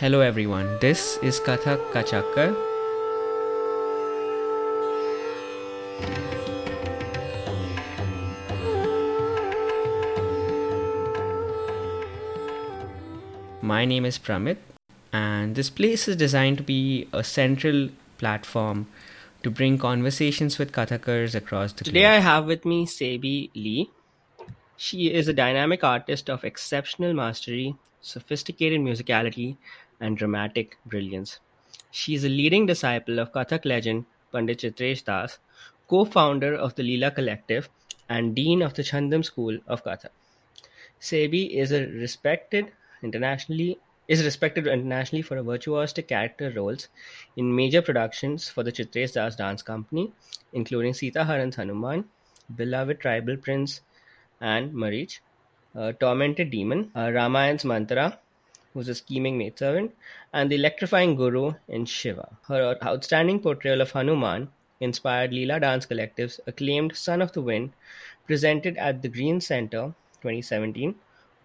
Hello everyone, this is Kathak Kachakkar. My name is Pramit, and this place is designed to be a central platform to bring conversations with Kathakars across the country. Today globe. I have with me Seibi Lee. She is a dynamic artist of exceptional mastery, sophisticated musicality, and dramatic brilliance. She is a leading disciple of Kathak legend Pandit Chitresh Das, co-founder of the Leela Collective, and dean of the Chhandam School of Kathak. Seibi is a respected internationally is respected internationally for her virtuosic character roles in major productions for the Chitresh Das Dance Company, including Sita Haran's Hanuman, Beloved Tribal Prince and Marich, uh, Tormented Demon, uh, Ramayan's Mantara, who's a scheming maidservant, and the electrifying Guru in Shiva. Her outstanding portrayal of Hanuman inspired Leela Dance Collective's acclaimed Son of the Wind, presented at the Green Center 2017,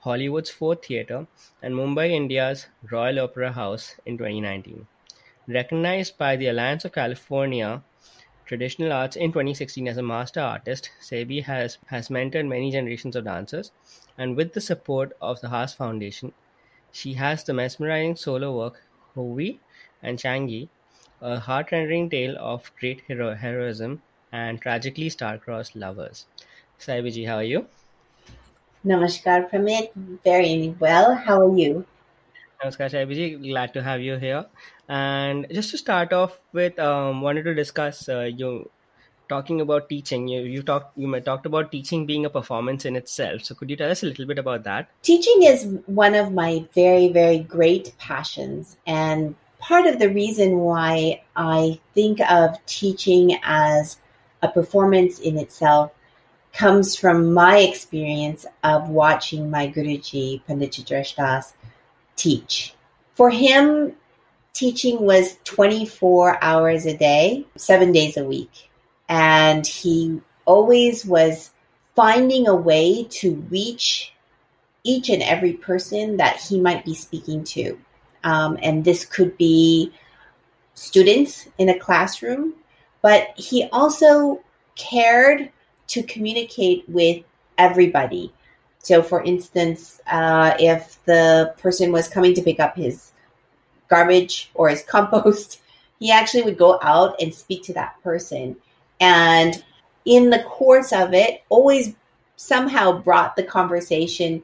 Hollywood's Fourth Theatre, and Mumbai, India's Royal Opera House in 2019. Recognized by the Alliance of California Traditional Arts in 2016 as a master artist, Seibi has, has mentored many generations of dancers, and with the support of the Haas Foundation, she has the mesmerizing solo work Hovi and Changi, a heart-rending tale of great hero- heroism and tragically star-crossed lovers. Seibiji, how are you? Namaskar, Pramit. Very well. How are you? Namaskar, Seibiji. Glad to have you here. And just to start off with, um, wanted to discuss uh, you talking about teaching. You you talked you talked about teaching being a performance in itself. So could you tell us a little bit about that? Teaching is one of my very, very great passions. And part of the reason why I think of teaching as a performance in itself comes from my experience of watching my Guruji, Pandit Das, teach. For him, teaching was 24 hours a day, seven days a week. And he always was finding a way to reach each and every person that he might be speaking to. Um, and this could be students in a classroom, but he also cared to communicate with everybody. So, for instance, uh, if the person was coming to pick up his garbage or his compost, he actually would go out and speak to that person. And in the course of it, always somehow brought the conversation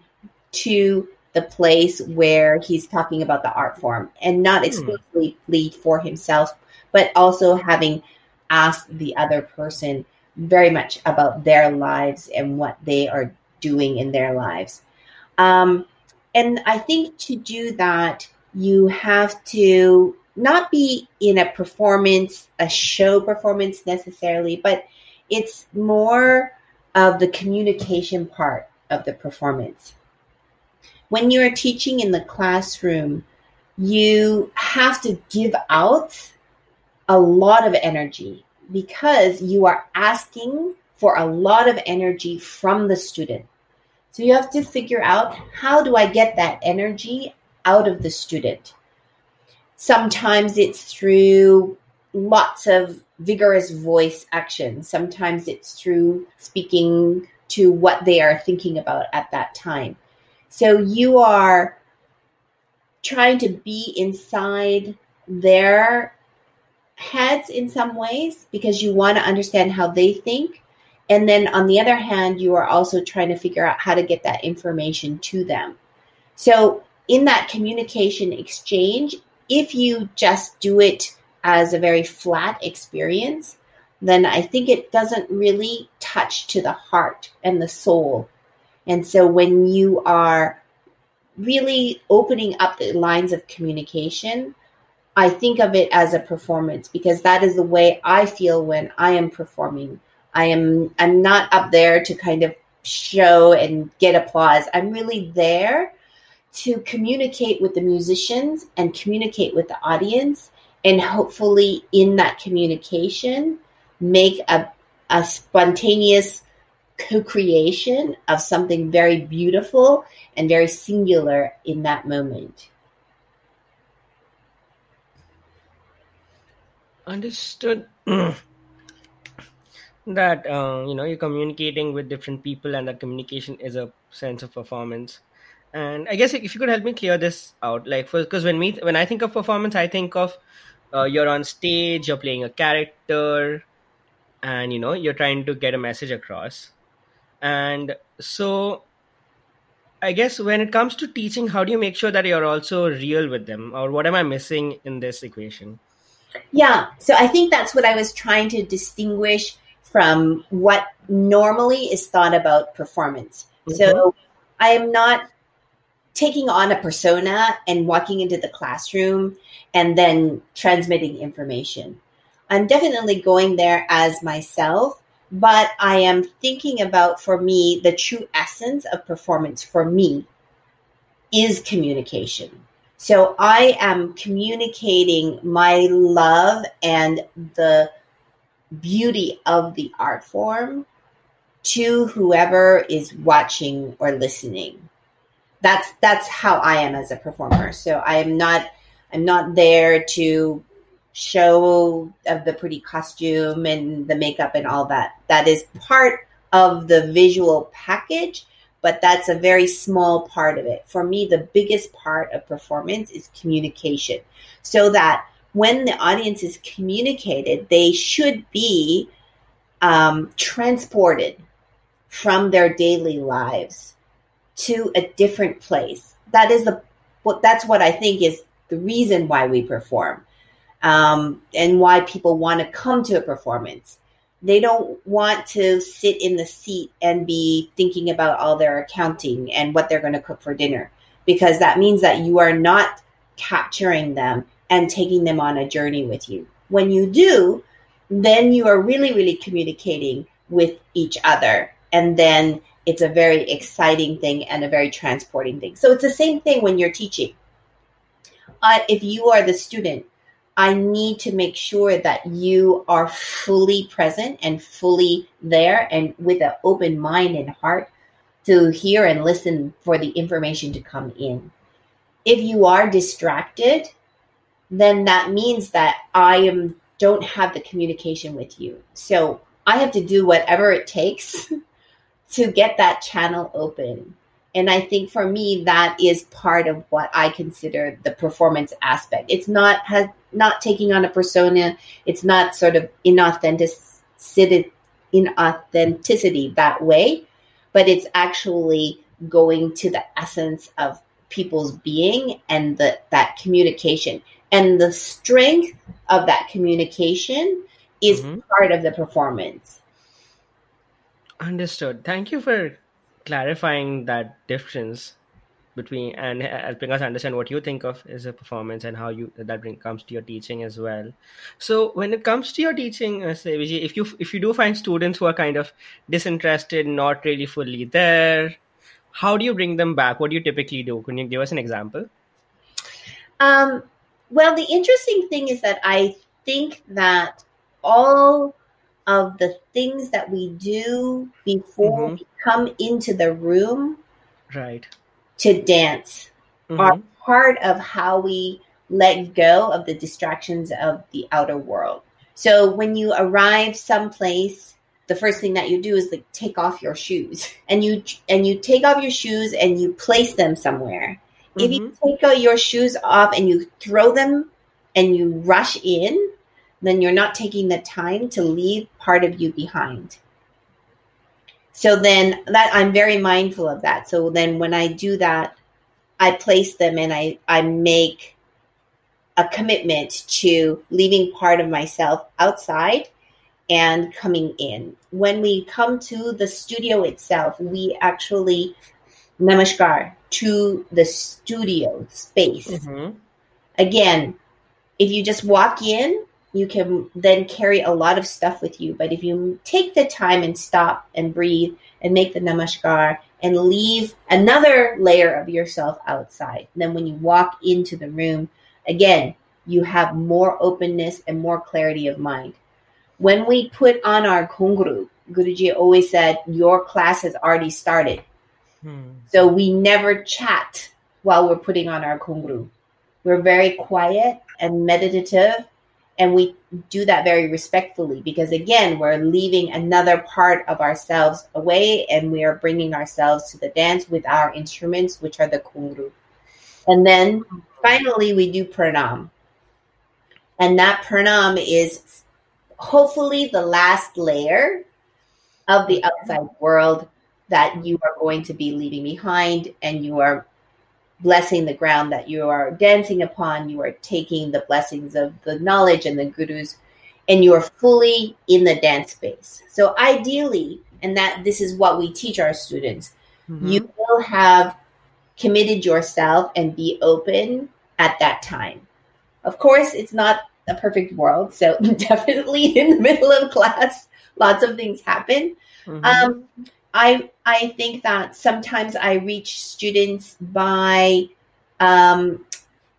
to the place where he's talking about the art form and not exclusively lead for himself, but also having asked the other person very much about their lives and what they are doing in their lives. Um, and I think to do that, you have to not be in a performance, a show performance necessarily, but it's more of the communication part of the performance. When you're teaching in the classroom, you have to give out a lot of energy because you are asking for a lot of energy from the student. So you have to figure out how do I get that energy out of the student? Sometimes it's through lots of vigorous voice action. Sometimes it's through speaking to what they are thinking about at that time. So you are trying to be inside their heads in some ways because you want to understand how they think. And then on the other hand, you are also trying to figure out how to get that information to them. So, in that communication exchange, if you just do it as a very flat experience, then I think it doesn't really touch to the heart and the soul. And so, when you are really opening up the lines of communication, I think of it as a performance because that is the way I feel when I am performing. I am I'm not up there to kind of show and get applause. I'm really there to communicate with the musicians and communicate with the audience and hopefully in that communication make a, a spontaneous co-creation of something very beautiful and very singular in that moment. Understood. That uh, you know you're communicating with different people and that communication is a sense of performance. And I guess if you could help me clear this out, like because when me when I think of performance, I think of uh, you're on stage, you're playing a character, and you know you're trying to get a message across. And so I guess when it comes to teaching, how do you make sure that you're also real with them, or what am I missing in this equation? Yeah, so I think that's what I was trying to distinguish from what normally is thought about performance. Mm-hmm. So I am not taking on a persona and walking into the classroom and then transmitting information. I'm definitely going there as myself, but I am thinking about for me the true essence of performance for me is communication. So I am communicating my love and the beauty of the art form to whoever is watching or listening. That's that's how I am as a performer. So I am not I'm not there to show of the pretty costume and the makeup and all that. That is part of the visual package, but that's a very small part of it. For me, the biggest part of performance is communication. So that when the audience is communicated, they should be um, transported from their daily lives to a different place. That is the what that's what I think is the reason why we perform, um, and why people want to come to a performance. They don't want to sit in the seat and be thinking about all their accounting and what they're going to cook for dinner, because that means that you are not capturing them and taking them on a journey with you. When you do, then you are really, really communicating with each other. And then it's a very exciting thing and a very transporting thing. So it's the same thing when you're teaching. Uh, if you are the student, I need to make sure that you are fully present and fully there and with an open mind and heart to hear and listen for the information to come in. If you are distracted, then that means that I am don't have the communication with you. So I have to do whatever it takes to get that channel open. And I think for me that is part of what I consider the performance aspect. It's not has not taking on a persona. It's not sort of inauthenticity inauthenticity that way, but it's actually going to the essence of people's being and the, that communication and the strength of that communication is mm-hmm. part of the performance understood. Thank you for clarifying that difference between and helping us understand what you think of as a performance and how you that bring, comes to your teaching as well. So when it comes to your teaching uh, say, if you if you do find students who are kind of disinterested not really fully there how do you bring them back? What do you typically do? Can you give us an example? Um well, the interesting thing is that I think that all of the things that we do before mm-hmm. we come into the room right to dance mm-hmm. are part of how we let go of the distractions of the outer world. So when you arrive someplace, the first thing that you do is like take off your shoes and you and you take off your shoes and you place them somewhere Mm-hmm. If you mm-hmm. take your shoes off and you throw them and you rush in, then you're not taking the time to leave part of you behind. So then that I'm very mindful of that. So then when I do that, I place them and I, I make a commitment to leaving part of myself outside and coming in. When we come to the studio itself, we actually namaskar to the studio space. Mm-hmm. Again, if you just walk in, you can then carry a lot of stuff with you. But if you take the time and stop and breathe and make the namaskar and leave another layer of yourself outside, then when you walk into the room, again, you have more openness and more clarity of mind. When we put on our ghungroo, Guruji always said, Your class has already started. Hmm. So we never chat while we're putting on our ghungroo. We're very quiet and meditative and we do that very respectfully because again we're leaving another part of ourselves away and we are bringing ourselves to the dance with our instruments which are the ghungroo and then finally we do pranam. And that pranam is hopefully the last layer of the outside world that you are going to be leaving behind and you are blessing the ground that you are dancing upon. You are taking the blessings of the knowledge and the gurus, and you are fully in the dance space. So ideally, and that this is what we teach our students, mm-hmm. you will have committed yourself and be open at that time. Of course, it's not a perfect world, so definitely in the middle of class, lots of things happen. Mm-hmm. Um, I I think that sometimes I reach students by um,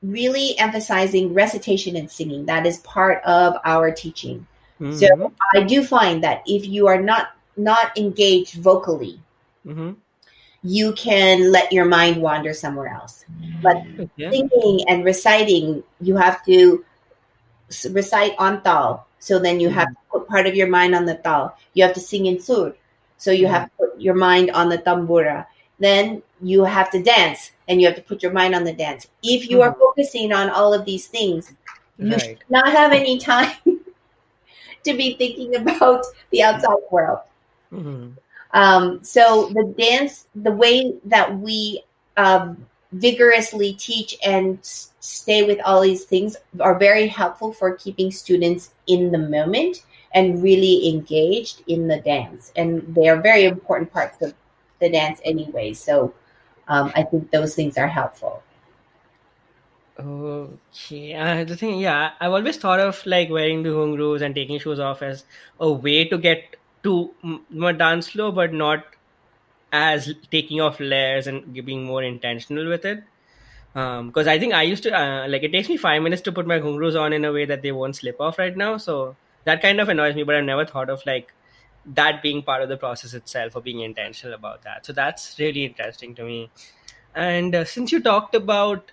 really emphasizing recitation and singing. That is part of our teaching. Mm-hmm. So I do find that if you are not not engaged vocally, mm-hmm. you can let your mind wander somewhere else. But yeah. singing and reciting, you have to recite on tal. So then you have mm-hmm. to put part of your mind on the tal. You have to sing in sur. So you have to put your mind on the tambura. Then you have to dance and you have to put your mind on the dance. If you are mm-hmm. focusing on all of these things, you right. should not have any time to be thinking about the outside world. Mm-hmm. Um, so the dance, the way that we um, vigorously teach and stay with all these things are very helpful for keeping students in the moment and really engaged in the dance. And they are very important parts of the dance anyway. So um, I think those things are helpful. Okay. Uh, the thing, yeah, I've always thought of like wearing the ghungroos and taking shoes off as a way to get to more dance flow, but not as taking off layers and being more intentional with it. Because um, I think I used to uh, like it takes me five minutes to put my ghungroos on in a way that they won't slip off right now. So that kind of annoys me but i've never thought of like that being part of the process itself or being intentional about that. So that's really interesting to me. And uh, since you talked about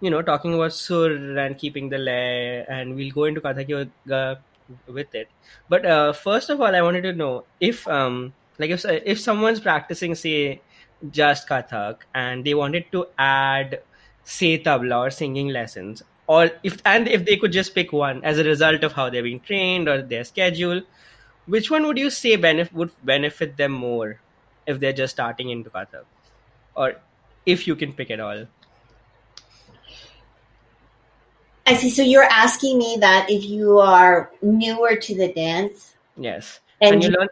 you know talking about sur and keeping the lay and we'll go into kathak yoga with it. But uh, first of all i wanted to know if um like if if someone's practicing say just kathak and they wanted to add say tabla or singing lessons or if and if they could just pick one as a result of how they're being trained or their schedule which one would you say benefit would benefit them more if they're just starting into Kathak or if you can pick it all? I see. So you're asking me that if you are newer to the dance? Yes. And, and you, learn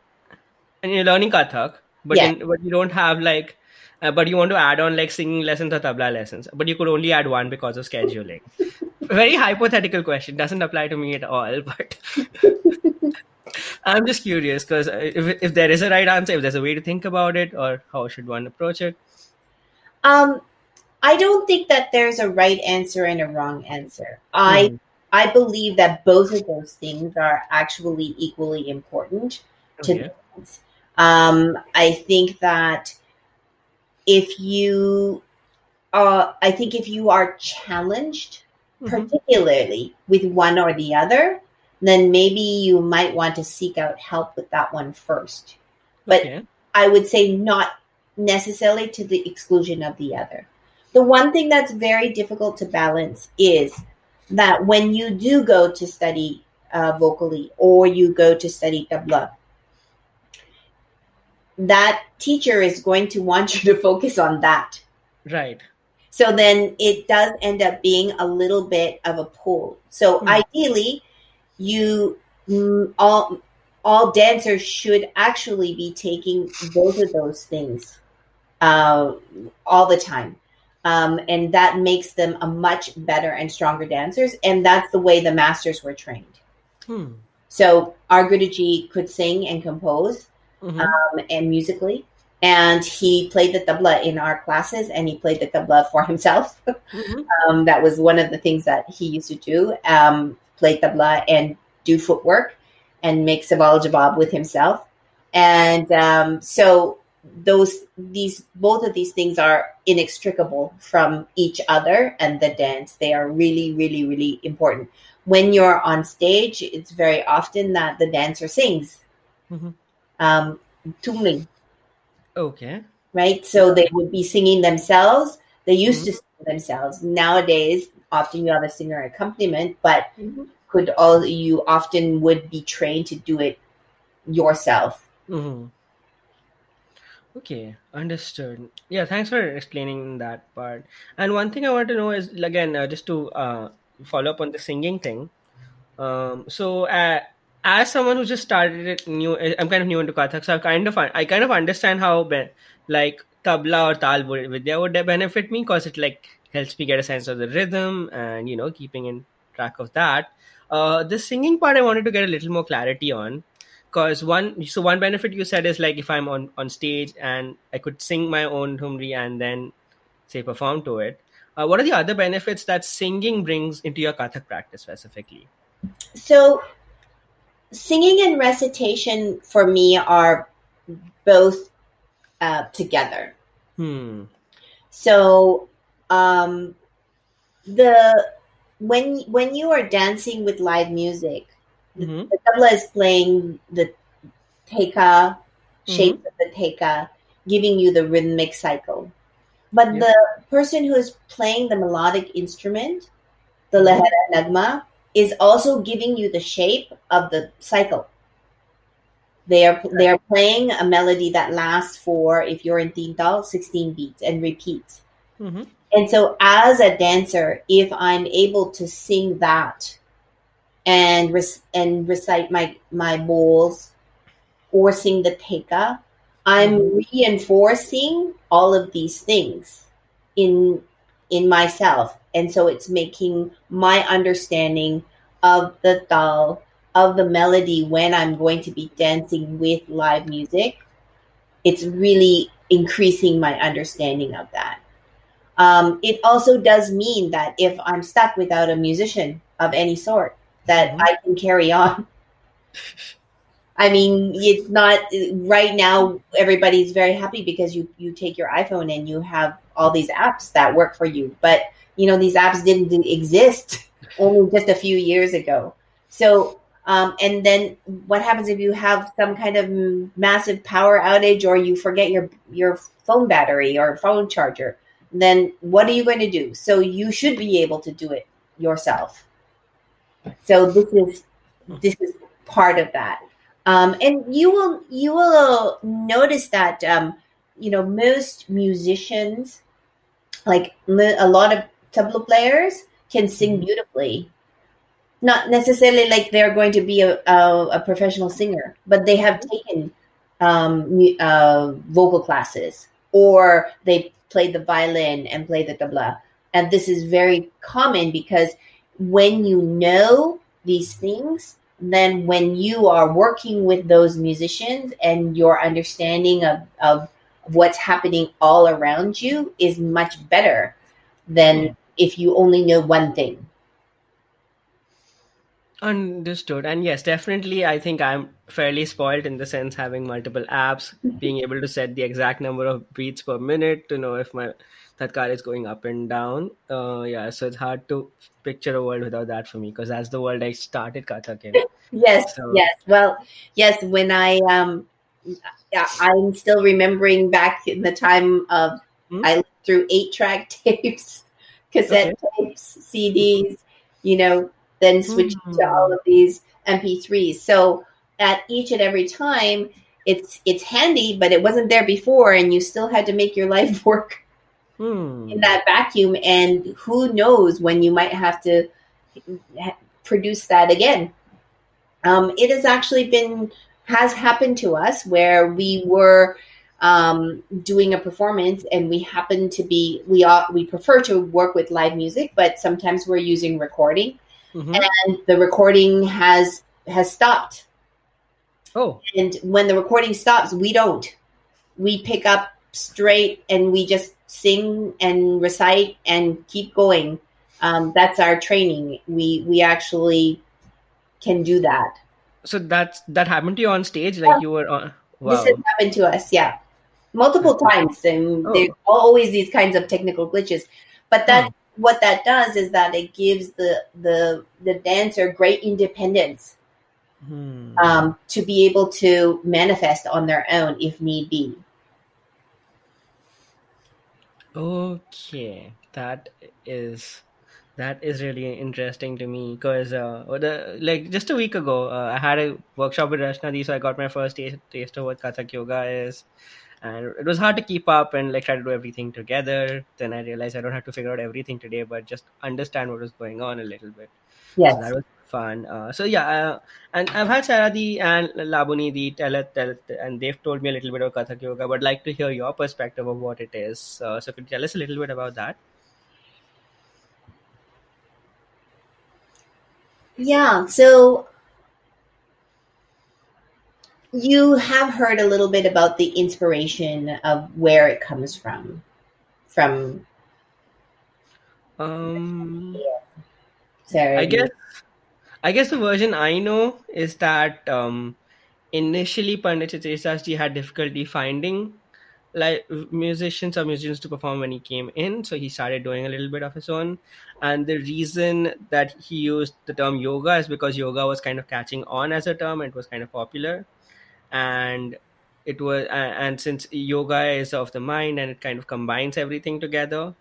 and you're learning Kathak but, yeah. in, but you don't have like uh, but you want to add on like singing lessons or tabla lessons but you could only add one because of scheduling very hypothetical question doesn't apply to me at all but i'm just curious because if, if there is a right answer if there's a way to think about it or how should one approach it um i don't think that there's a right answer and a wrong answer i mm. i believe that both of those things are actually equally important to okay. um i think that if you uh, I think if you are challenged, mm-hmm. particularly with one or the other, then maybe you might want to seek out help with that one first. But okay. I would say not necessarily to the exclusion of the other. The one thing that's very difficult to balance is that when you do go to study uh, vocally or you go to study tabla, that teacher is going to want you to focus on that. Right. So then it does end up being a little bit of a pull. So mm. ideally, you mm, all all dancers should actually be taking both of those things uh, all the time. Um, and that makes them a much better and stronger dancers. And that's the way the masters were trained. Hmm. So our Guruji could sing and compose, mm-hmm. um, and musically. And he played the tabla in our classes, and he played the tabla for himself. Mm-hmm. um, that was one of the things that he used to do: um, play tabla and do footwork, and make sawal jawab with himself. And um, so those these both of these things are inextricable from each other and the dance they are really really really important when you're on stage it's very often that the dancer sings Mhm. um tumling Okay. right so they would be singing themselves they used to sing themselves nowadays often you have a singer accompaniment but could all you often would be trained to do it yourself hmm Okay, understood. Yeah, thanks for explaining that part. And one thing I want to know is again, uh, just to uh, follow up on the singing thing. Um, so, uh, as someone who just started it new, I'm kind of new into Kathak, so I kind of I kind of understand how like tabla or tal would- vidya would benefit me because it like helps me get a sense of the rhythm and you know keeping in track of that. Uh, the singing part I wanted to get a little more clarity on because one so one benefit you said is like if i'm on on stage and i could sing my own thumri and then say perform to it uh, what are the other benefits that singing brings into your kathak practice specifically So, singing and recitation for me are both uh, together. hmm So, um, the when when you are dancing with live music, Mhm. the tabla is playing the teka shapes of the teka, giving you the rhythmic cycle. But Yeah. the person who is playing the melodic instrument, the lahara nagma, is also giving you the shape of the cycle. They are they are playing a melody that lasts for if you're in Tintal, 16 beats and repeats. Mhm. And so as a dancer, if I'm able to sing that and rec- and recite my my bols or sing the teka, I'm reinforcing all of these things in in myself. And so it's making my understanding of the dal, of the melody when I'm going to be dancing with live music. It's really increasing my understanding of that. Um, it also does mean that if I'm stuck without a musician of any sort, that Mhm. I can carry on. I mean, it's not right now. Everybody's very happy because you you take your iPhone and you have all these apps that work for you. But you know, these apps didn't exist only just a few years ago. So, um, and then what happens if you have some kind of massive power outage or you forget your your phone battery or phone charger? Then what are you going to do? So you should be able to do it yourself. So this is this is part of that. Um, and you will you will notice that um, you know most musicians, like a lot of tabla players, can sing beautifully. Not necessarily like they're going to be a, a, a professional singer, but they have taken um, uh, vocal classes or they play the violin and play the tabla. And this is very common because when you know these things, then when you are working with those musicians and your understanding of, of what's happening all around you is much better than if you only know one thing. Understood. And yes, definitely, I think I'm fairly spoiled in the sense having multiple apps, being able to set the exact number of beats per minute to know if my that car is going up and down. Uh, yeah, so it's hard to picture a world without that for me because that's the world I started Kathak in. Yes, So- yes. Well, yes. When I um, yeah, I'm still remembering back in the time of Hmm? I lived through eight track tapes, cassette tapes, CDs. You know, then switching to Hmm. all of these MP3s. So at each and every time, it's it's handy, but it wasn't there before, and you still had to make your life work Hmm. in that vacuum. And who knows when you might have to produce that again. Um, it has actually been has happened to us where we were um, doing a performance and we happen to be we are we prefer to work with live music, but sometimes we're using recording Mhm. and the recording has has stopped. Oh, And when the recording stops, we don't. We pick up straight and we just sing and recite and keep going. Um, that's our training. We we actually can do that. so that's that happened to you on stage, like you were on. Wow. This has happened to us, yeah. Multiple times, and oh. there's always these kinds of technical glitches. But that hmm. what that does is that it gives the the the dancer great independence hmm. um, to be able to manifest on their own if need be. Okay, that is that is really interesting to me because uh, the, like just a week ago, uh, I had a workshop with Rachna di, so I got my first taste, taste of what Kathak Yoga is, and it was hard to keep up and like try to do everything together. Then I realized I don't have to figure out everything today, but just understand what was going on a little bit. Yes, so that was fun. Uh, so yeah, uh, and I've had Saradi and Labonee the tell it, tell it, and they've told me a little bit about Kathak Yoga, but I'd like to hear your perspective of what it is. Uh, so could you tell us a little bit about that? Yeah, so you have heard a little bit about the inspiration of where it comes from. From um Sorry. I guess I guess the version I know is that um initially Pandit Chitresh Dasji had difficulty finding like musicians or musicians to perform when he came in so he started doing a little bit of his own and the reason that he used the term yoga is because yoga was kind of catching on as a term it was kind of popular and it was and since yoga is of the mind and it kind of combines everything together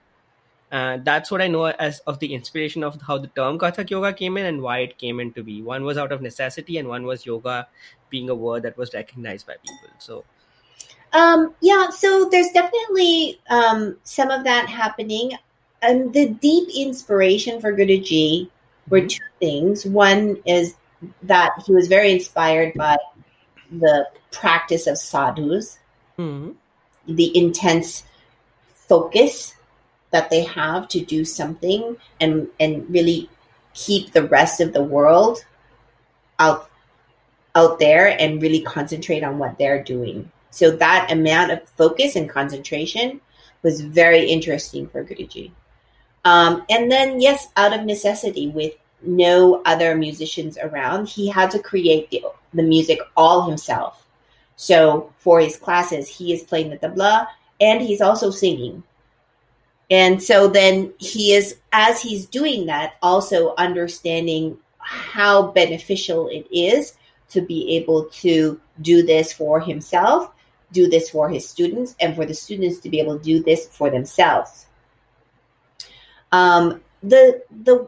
uh, that's what I know as of the inspiration of how the term Kathak Yoga came in and why it came into be. One was out of necessity, and one was yoga being a word that was recognized by people. So um, yeah, so there's definitely um, some of that happening. And the deep inspiration for Guruji were mm-hmm. two things. One is that he was very inspired by the practice of sadhus, mm-hmm. the intense focus that they have to do something and and really keep the rest of the world out out there and really concentrate on what they're doing. So that amount of focus and concentration was very interesting for Guruji. Um, and then, yes, out of necessity, with no other musicians around, he had to create the, the music all himself. So for his classes, he is playing the tabla and he's also singing. And so then he is, as he's doing that, also understanding how beneficial it is to be able to do this for himself do this for his students and for the students to be able to do this for themselves. Um, the the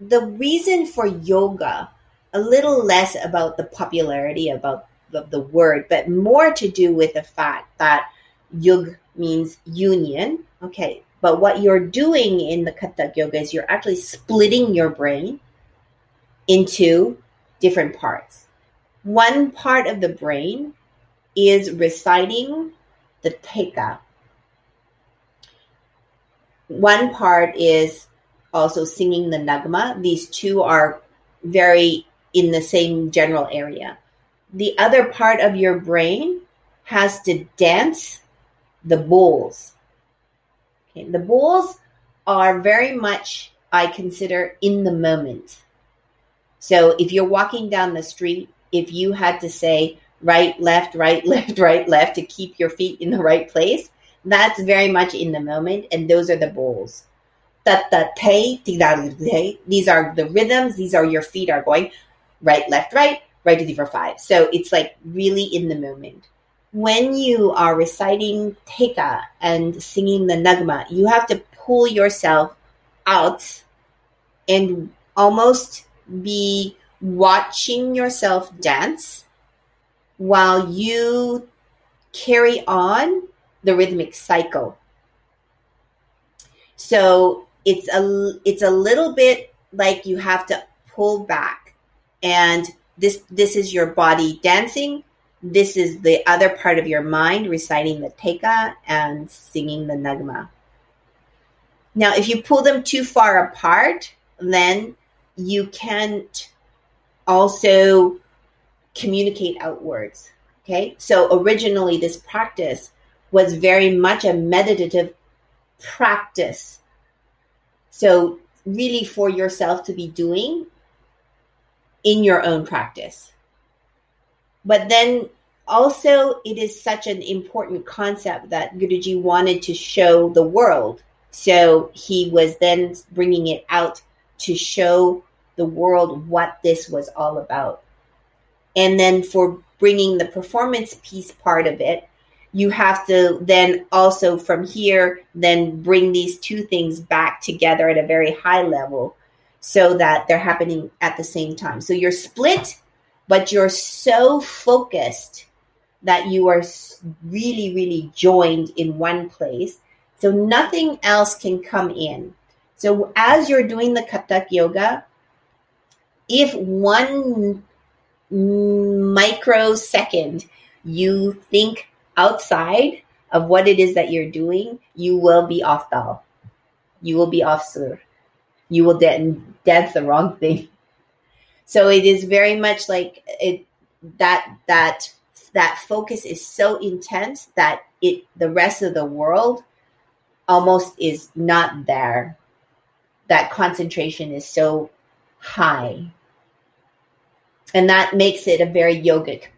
the reason for yoga a little less about the popularity about the, the word, but more to do with the fact that yug means union. Okay, but what you're doing in the Kathak yoga is you're actually splitting your brain into different parts. One part of the brain is reciting the Teka. One part is also singing the Nagma. These two are very in the same general area. The other part of your brain has to dance the bols. Okay, the bols are very much, I consider, in the moment. So if you're walking down the street, if you had to say, right, left, right, left, right, left to keep your feet in the right place. That's very much in the moment, and those are the bols. These are the rhythms. These are your feet are going right, left, right, right to the for five. So it's like really in the moment. When you are reciting teka and singing the nagma, you have to pull yourself out and almost be watching yourself dance while you carry on the rhythmic cycle. So it's a it's a little bit like you have to pull back and this this is your body dancing this is the other part of your mind reciting the teka and singing the nagma now if you pull them too far apart then you can't also communicate outwards. Okay, so originally this practice was very much a meditative practice. So, really, for yourself to be doing in your own practice. But then, also, it is such an important concept that Guruji wanted to show the world. So he was then bringing it out to show the world what this was all about. And then for bringing the performance piece part of it, you have to then also from here then bring these two things back together at a very high level so that they're happening at the same time. So you're split, but you're so focused that you are really, really joined in one place. So nothing else can come in. So as you're doing the Kathak yoga, if one microsecond you think outside of what it is that you're doing, you will be off tal. You will be off sur. You will de- dance the wrong thing. So it is very much like it that that that focus is so intense that it the rest of the world almost is not there. That concentration is so high. And that makes it a very yogic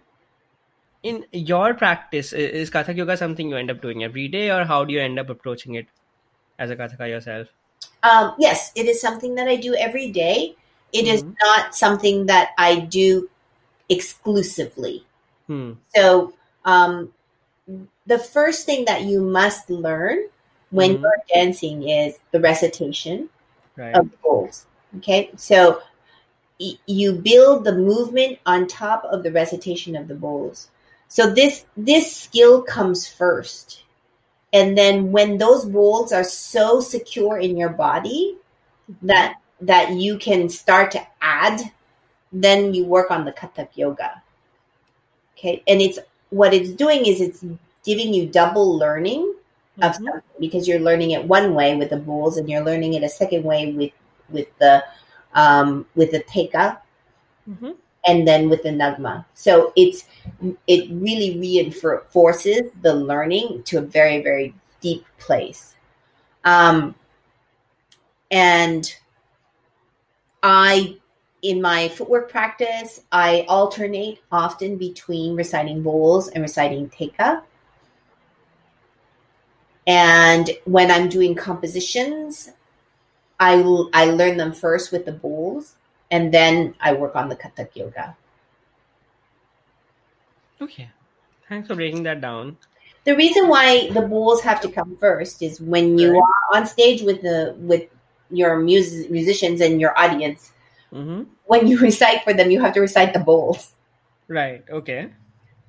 in your practice is kathak yoga something you end up doing every day or how do you end up approaching it as a kathaka yourself um, yes it is something that i do every day It mm-hmm. is not something that i do exclusively hmm. so um, the first thing that you must learn when mm-hmm. you're dancing is the recitation right. of bols okay so you build the movement on top of the recitation of the bols so this this skill comes first. And then when those bols are so secure in your body that that you can start to add, then you work on the Kathak yoga. Okay. And it's what it's doing is it's giving you double learning of mm-hmm. something because you're learning it one way with the bols and you're learning it a second way with with the um, with the teka. Mm-hmm and then with the Nagma. So it's it really reinforces the learning to a very very deep place. Um, and I in my footwork practice, I alternate often between reciting bols and reciting teka. And when I'm doing compositions, I I learn them first with the bols and then I work on the Kathak yoga. Okay, thanks for breaking that down. The reason why the bols have to come first is when you are on stage with the with your mus- musicians and your audience. Mm-hmm. When you recite for them, you have to recite the bols. Right. Okay.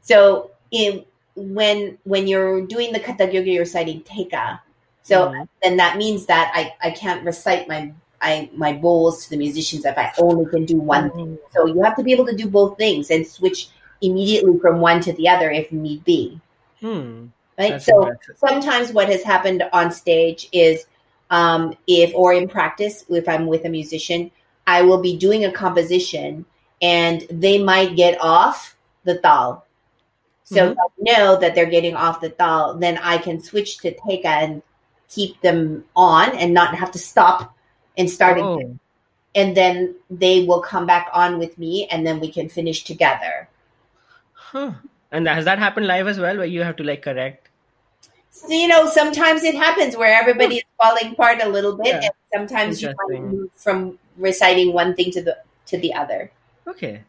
So in when when you're doing the Kathak yoga, you're reciting teka. So mm-hmm. then that means that I, I can't recite my I my bols to the musicians if I only can do one thing. Mm-hmm. So you have to be able to do both things and switch immediately from one to the other if need be. Hmm. Right. That's so sometimes what has happened on stage is um, if or in practice, if I'm with a musician, I will be doing a composition and they might get off the tal. So mm-hmm. I know that they're getting off the tal, then I can switch to teka and keep them on and not have to stop and starting. oh. And then they will come back on with me and then we can finish together. Huh. And has that happened live as well where you have to like correct? So, you know, sometimes it happens where everybody is falling apart a little bit yeah. and sometimes you move from reciting one thing to the to the other. Okay.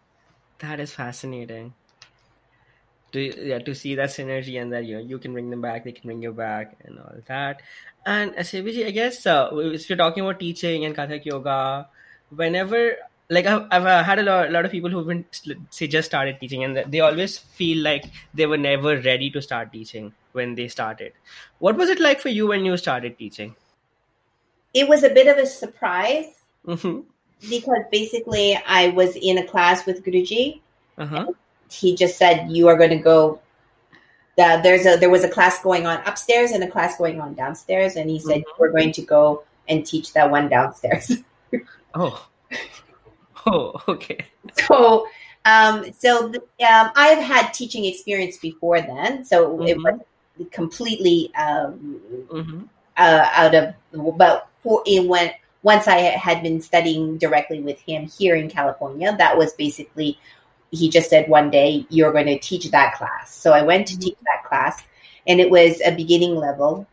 That is fascinating to yeah to see that synergy and that you know you can bring them back they can bring you back and all that. And uh, I guess uh, if you're talking about teaching and Kathak yoga whenever like I've, I've uh, had a lot, lot of people who've been say just started teaching and they always feel like they were never ready to start teaching when they started. What was it like for you when you started teaching? It was a bit of a surprise mm-hmm. because basically i was in a class with guruji. Uh-huh he just said you are going to go uh, there's a there was a class going on upstairs and a class going on downstairs and he said mm-hmm. we're going to go and teach that one downstairs oh oh okay so um so the, um, i've had teaching experience before then so mm-hmm. it was completely um mm-hmm. uh, out of but for it went once i had been studying directly with him here in california that was basically he just said one day you're going to teach that class. So I went to mm-hmm. teach that class, and it was a beginning level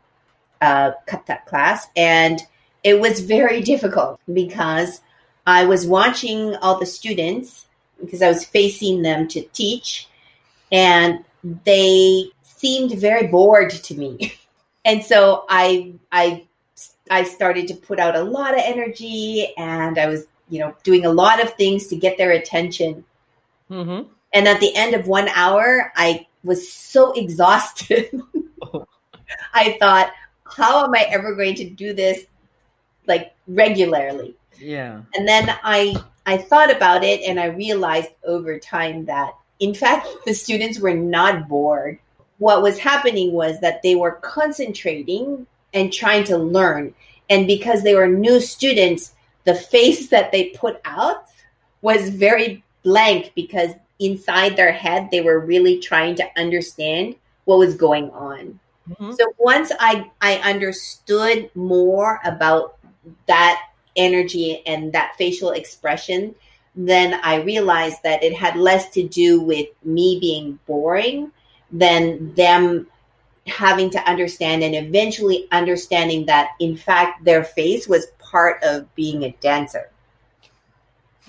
uh, that class, and it was very difficult because I was watching all the students because I was facing them to teach, and they seemed very bored to me. and so I I I started to put out a lot of energy, and I was you know doing a lot of things to get their attention. Mm-hmm. And at the end of one hour, I was so exhausted. I thought, how am I ever going to do this like regularly? Yeah. And then I I thought about it and I realized over time that in fact the students were not bored. What was happening was that they were concentrating and trying to learn. And because they were new students, the face that they put out was very blank because inside their head they were really trying to understand what was going on. Mm-hmm. So once I I understood more about that energy and that facial expression, then I realized that it had less to do with me being boring than them having to understand and eventually understanding that in fact their face was part of being a dancer.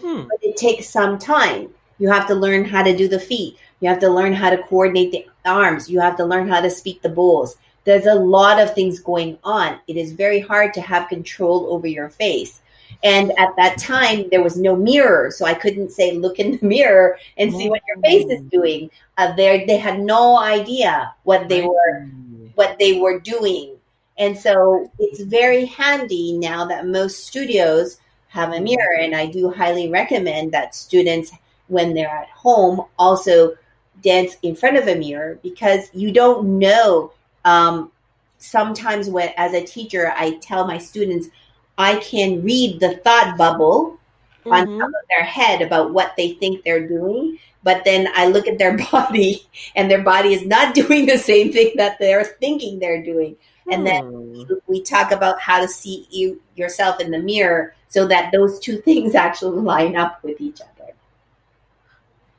Hmm. But it takes some time. You have to learn how to do the feet. You have to learn how to coordinate the arms. You have to learn how to speak the bols. There's a lot of things going on. It is very hard to have control over your face. And at that time, there was no mirror, so I couldn't say, "Look in the mirror and see what your face is doing." Uh, they they had no idea what they were what they were doing, and so it's very handy now that most studios have a mirror, and I do highly recommend that students, when they're at home, also dance in front of a mirror because you don't know. Um, sometimes, when as a teacher, I tell my students, I can read the thought bubble mm-hmm. on top of their head about what they think they're doing. But then I look at their body, and their body is not doing the same thing that they're thinking they're doing. And then hmm. we talk about how to see you yourself in the mirror so that those two things actually line up with each other.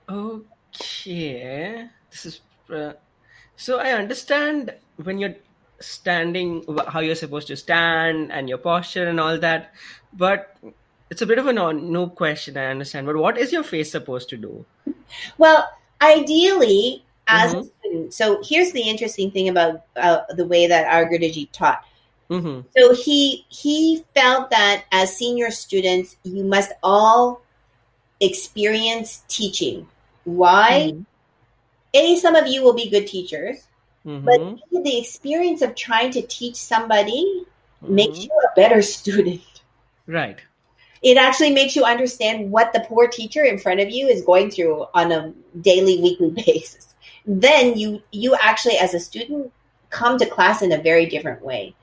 Okay, this is uh, so I understand when you're standing, how you're supposed to stand, and your posture and all that, but it's a bit of a no, no question. I understand, but what is your face supposed to do? Well, ideally, as mm-hmm. a student. So here's the interesting thing about uh, the way that our Guruji taught. Mm-hmm. So he he felt that as senior students, you must all experience teaching why? Mm-hmm. A, some of you will be good teachers, mm-hmm. but the experience of trying to teach somebody mm-hmm. makes you a better student. Right. It actually makes you understand what the poor teacher in front of you is going through on a daily, weekly basis. Then you you actually as a student come to class in a very different way.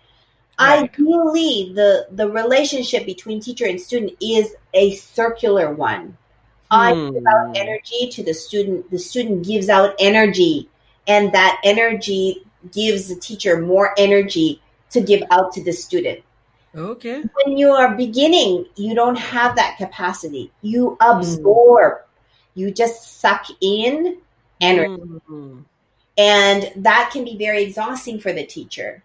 Right. Ideally, the the relationship between teacher and student is a circular one. I give out hmm. energy to the student. The student gives out energy, and that energy gives the teacher more energy to give out to the student. Okay. When you are beginning, you don't have that capacity. You absorb. Mm. You just suck in energy. Mm. And that can be very exhausting for the teacher.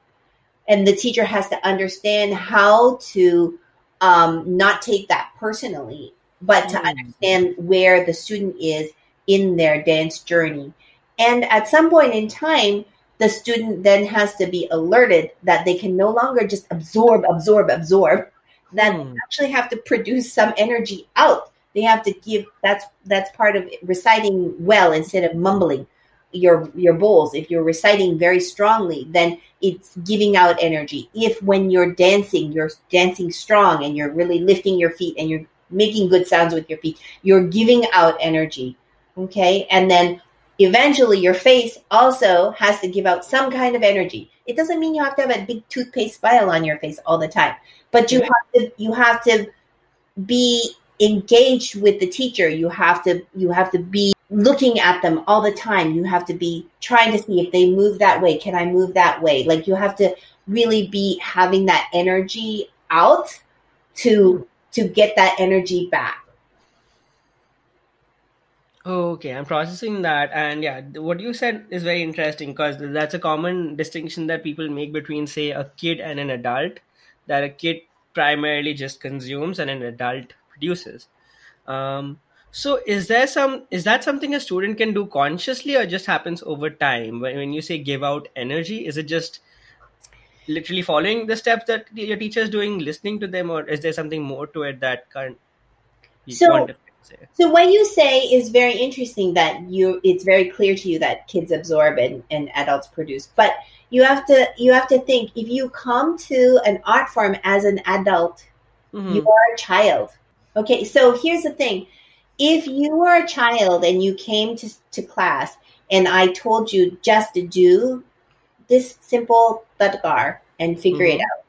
And the teacher has to understand how to um, not take that personally but to mm. understand where the student is in their dance journey. And at some point in time, the student then has to be alerted that they can no longer just absorb, absorb, absorb. That mm. actually have to produce some energy out. They have to give. That's that's part of reciting well instead of mumbling your your bols. If you're reciting very strongly, then it's giving out energy. If when you're dancing, you're dancing strong and you're really lifting your feet and you're making good sounds with your feet. You're giving out energy. Okay. And then eventually your face also has to give out some kind of energy. It doesn't mean you have to have a big toothpaste smile on your face all the time, but you have to you have to be engaged with the teacher. You have to you have to be looking at them all the time. You have to be trying to see if they move that way. Can I move that way? Like you have to really be having that energy out to to get that energy back. Okay, I'm processing that, and yeah, what you said is very interesting because that's a common distinction that people make between, say, a kid and an adult. That a kid primarily just consumes and an adult produces. Um, so, is there some is that something a student can do consciously or just happens over time? When, when you say give out energy, is it just literally following the steps that your teacher is doing, listening to them, or is there something more to it that can't So? So what you say is very interesting that you it's very clear to you that kids absorb and, and adults produce. But you have to you have to think if you come to an art form as an adult, Mhm. you are a child. Okay, so here's the thing. If you were a child and you came to, to class and I told you just to do this simple tatkar and figure it Mhm. out,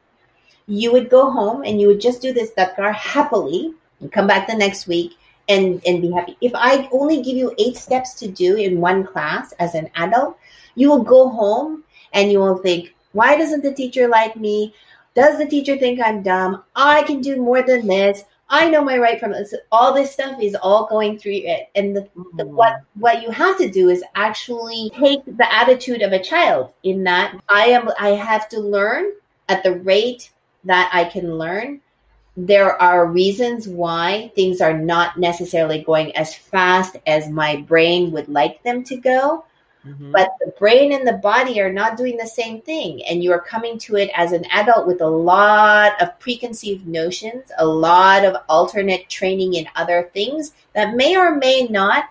you would go home and you would just do this tatkar happily and come back the next week and, and be happy. If I only give you eight steps to do in one class as an adult, you will go home and you will think, why doesn't the teacher like me? Does the teacher think I'm dumb? I can do more than this. I know my right from this. All this stuff is all going through it. And the, the, hmm. what what you have to do is actually take the attitude of a child in that I am I have to learn at the rate that I can learn. There are reasons why things are not necessarily going as fast as my brain would like them to go Mhm. but the brain and the body are not doing the same thing and you are coming to it as an adult with a lot of preconceived notions a lot of alternate training in other things that may or may not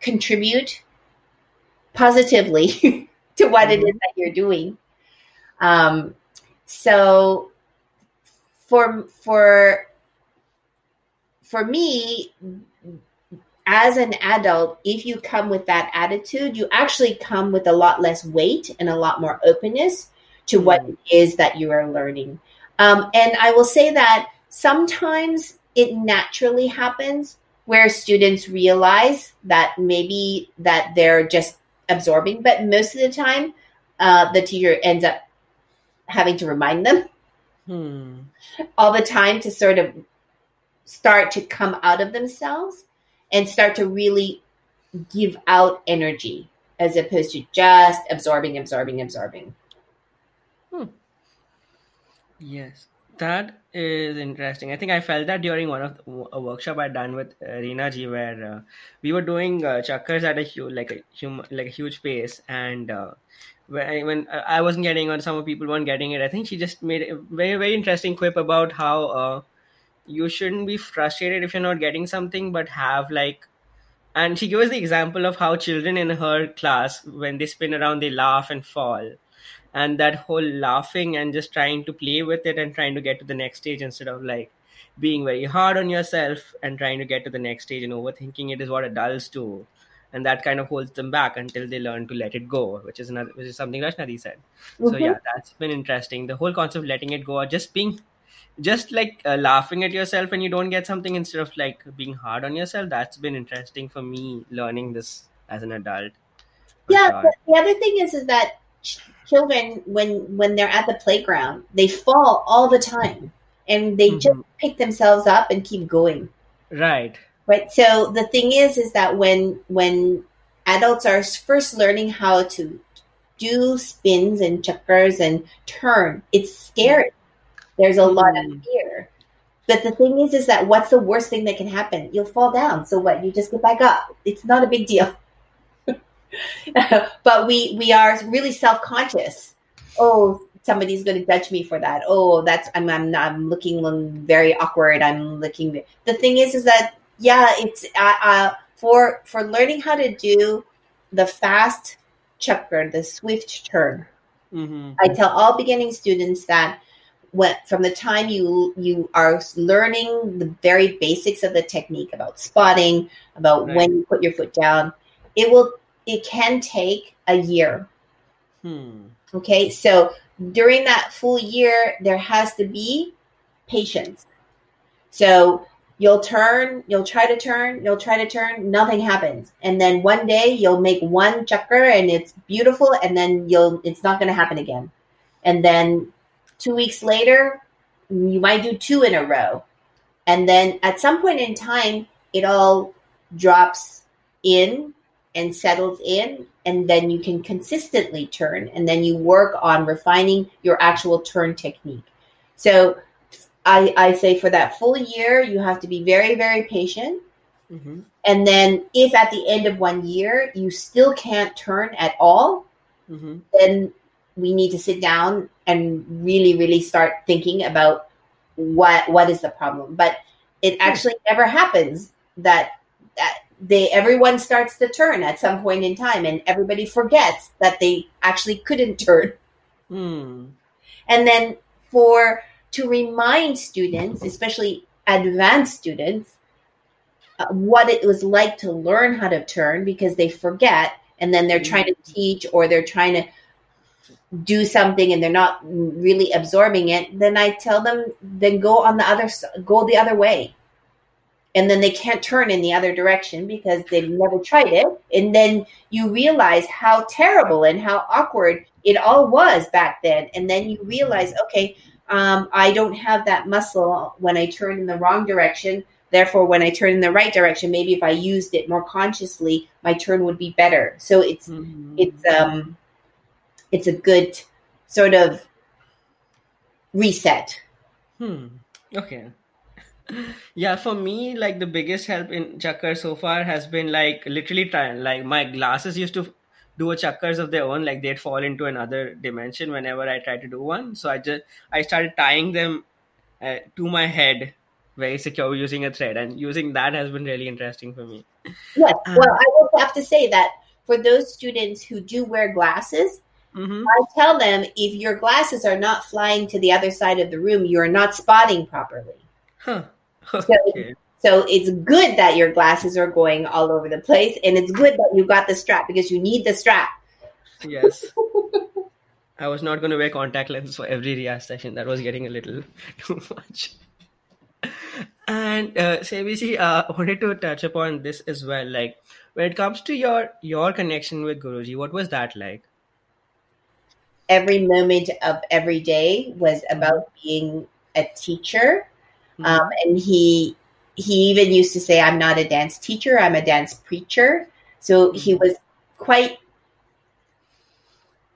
contribute positively to what it is that you're doing um, so for for for me as an adult, if you come with that attitude, you actually come with a lot less weight and a lot more openness to what Mm. it is that you are learning. Um, and I will say that sometimes it naturally happens where students realize that maybe that they're just absorbing, but most of the time, uh, the teacher ends up having to remind them Hmm. all the time to sort of start to come out of themselves and start to really give out energy as opposed to just absorbing, absorbing, absorbing. Yes, that is interesting. I think I felt that during one of the, a workshop I'd done with uh, Reena ji, where uh, we were doing uh, chakkars at a huge, like a hum, like a huge pace, and uh, when I, uh, I wasn't getting or some of people weren't getting it, I think she just made a very very interesting quip about how uh, you shouldn't be frustrated if you're not getting something, but have like. And she gives the example of how children in her class, when they spin around, they laugh and fall and that whole laughing and just trying to play with it and trying to get to the next stage instead of like being very hard on yourself and trying to get to the next stage and overthinking it is what adults do and that kind of holds them back until they learn to let it go which is another which is something Rachna di said so Mhm. yeah that's been interesting the whole concept of letting it go or just being just like uh, laughing at yourself when you don't get something instead of like being hard on yourself that's been interesting for me learning this as an adult. Yeah, the other thing is, is that children, when when they're at the playground, they fall all the time, and they just Mhm. pick themselves up and keep going. right. Right so the thing is is that when when adults are first learning how to do spins and chakkars and turn it's scary there's a lot of Mm. fear. But the thing is is that what's the worst thing that can happen? You'll fall down. So what? You just get back up. It's not a big deal. But we we are really self-conscious. Oh somebody's going to judge me for that. Oh that's i'm i'm, not, I'm looking very awkward. I'm looking the thing is is that yeah it's uh, uh, for for learning how to do the fast chakkar the swift turn hmm i tell all beginning students that when from the time you you are learning the very basics of the technique about spotting about Right. when you put your foot down it will it can take a year Hmm. okay so during that full year there has to be patience so you'll turn you'll try to turn you'll try to turn nothing happens and then one day you'll make one chakkar and it's beautiful and then you'll it's not going to happen again and then two weeks later you might do two in a row and then at some point in time it all drops in and settles in and then you can consistently turn and then you work on refining your actual turn technique so i, I say for that full year you have to be very very patient mm-hmm. and then if at the end of one year you still can't turn at all mm-hmm. then we need to sit down and really really start thinking about what what is the problem. But it actually never happens that that they everyone starts to turn at some point in time and everybody forgets that they actually couldn't turn. Hmm. and then for to remind students especially advanced students uh, what it was like to learn how to turn because they forget and then they're trying to teach or they're trying to do something and they're not really absorbing it then i tell them then go on the other go the other way and then they can't turn in the other direction because they've never tried it. And then you realize how terrible and how awkward it all was back then. And then you realize, okay, um, I don't have that muscle when I turn in the wrong direction. Therefore, when I turn in the right direction, maybe if I used it more consciously, my turn would be better. So it's mm-hmm. it's um it's a good sort of reset. Hmm. Okay. Yeah for me like the biggest help in chakkar so far has been like literally trying like my glasses used to do a chakkars of their own like they'd fall into another dimension whenever i tried to do one. So i just i started tying them uh, to my head very secure using a thread. And using that has been really interesting for me. Yes. Well i will have to say that for those students who do wear glasses mm-hmm. i tell them if your glasses are not flying to the other side of the room you're not spotting properly huh so, so it's good that your glasses are going all over the place, and it's good that you got the strap because you need the strap. Yes. I was not going to wear contact lenses for every Riyaz session. That was getting a little too much. And uh, Seibiji, uh, wanted to touch upon this as well. Like when it comes to your your connection with Guruji, what was that like? Every moment of every day was about being a teacher Mm-hmm. Um, and he he even used to say, "I'm not a dance teacher. I'm a dance preacher." So he mm-hmm. was quite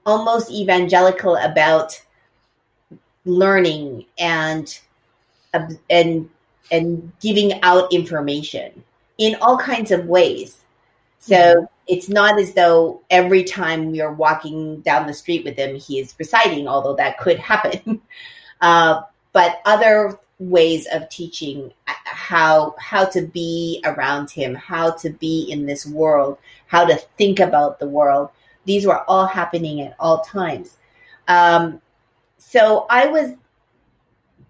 almost evangelical about learning and and and giving out information in all kinds of ways. So mm-hmm. It's not as though every time we are walking down the street with him, he is reciting, although that could happen. Uh, but other ways of teaching how how to be around him how to be in this world how to think about the world these were all happening at all times um, so i was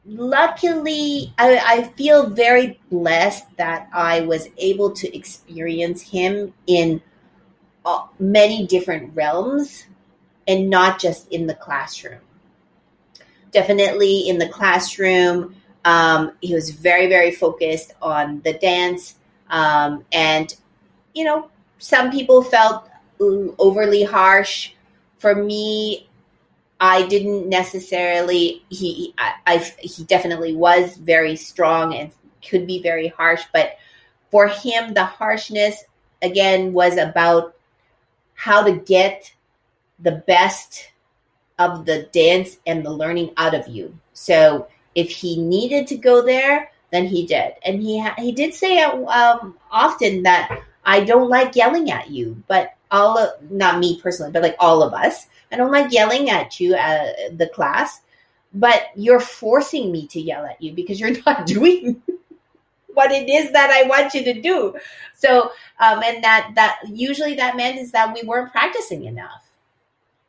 luckily I, I feel very blessed that i was able to experience him in uh, many different realms and not just in the classroom definitely in the classroom um, he was very, very focused on the dance. Um, and, you know, some people felt overly harsh. For me, I didn't necessarily. He, I, I, he definitely was very strong and could be very harsh. But for him, the harshness again was about how to get the best of the dance and the learning out of you. So if he needed to go there, then he did. And he ha- he did say um, often that I don't like yelling at you, but all of, not me personally, but like all of us, I don't like yelling at you at uh, the class, but you're forcing me to yell at you because you're not doing what it is that I want you to do. So, um, and that that usually that meant is that we weren't practicing enough,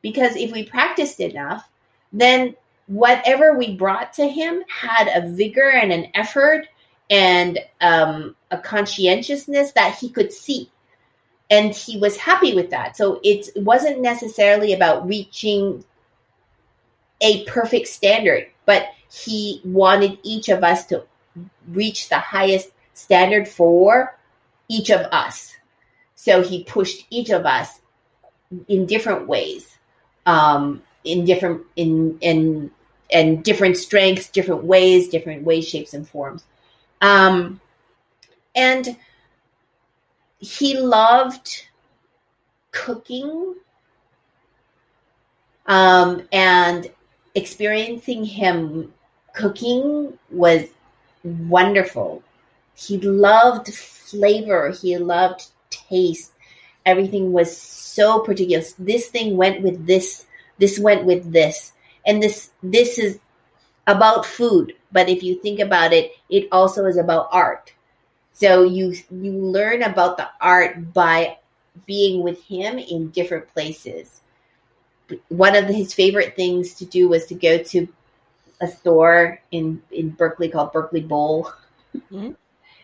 because if we practiced enough, then whatever we brought to him had a vigor and an effort and um, a conscientiousness that he could see. And he was happy with that. So it wasn't necessarily about reaching a perfect standard, but he wanted each of us to reach the highest standard for each of us. So he pushed each of us in different ways, um, in different in in and different strengths, different ways, different ways, shapes, and forms. Um, and he loved cooking um, and experiencing him cooking was wonderful. He loved flavor, he loved taste. Everything was so particular. This thing went with this, this went with this. And this this is about food, but if you think about it, it also is about art. So you you learn about the art by being with him in different places. One of his favorite things to do was to go to a store in in Berkeley called Berkeley Bowl, mm-hmm.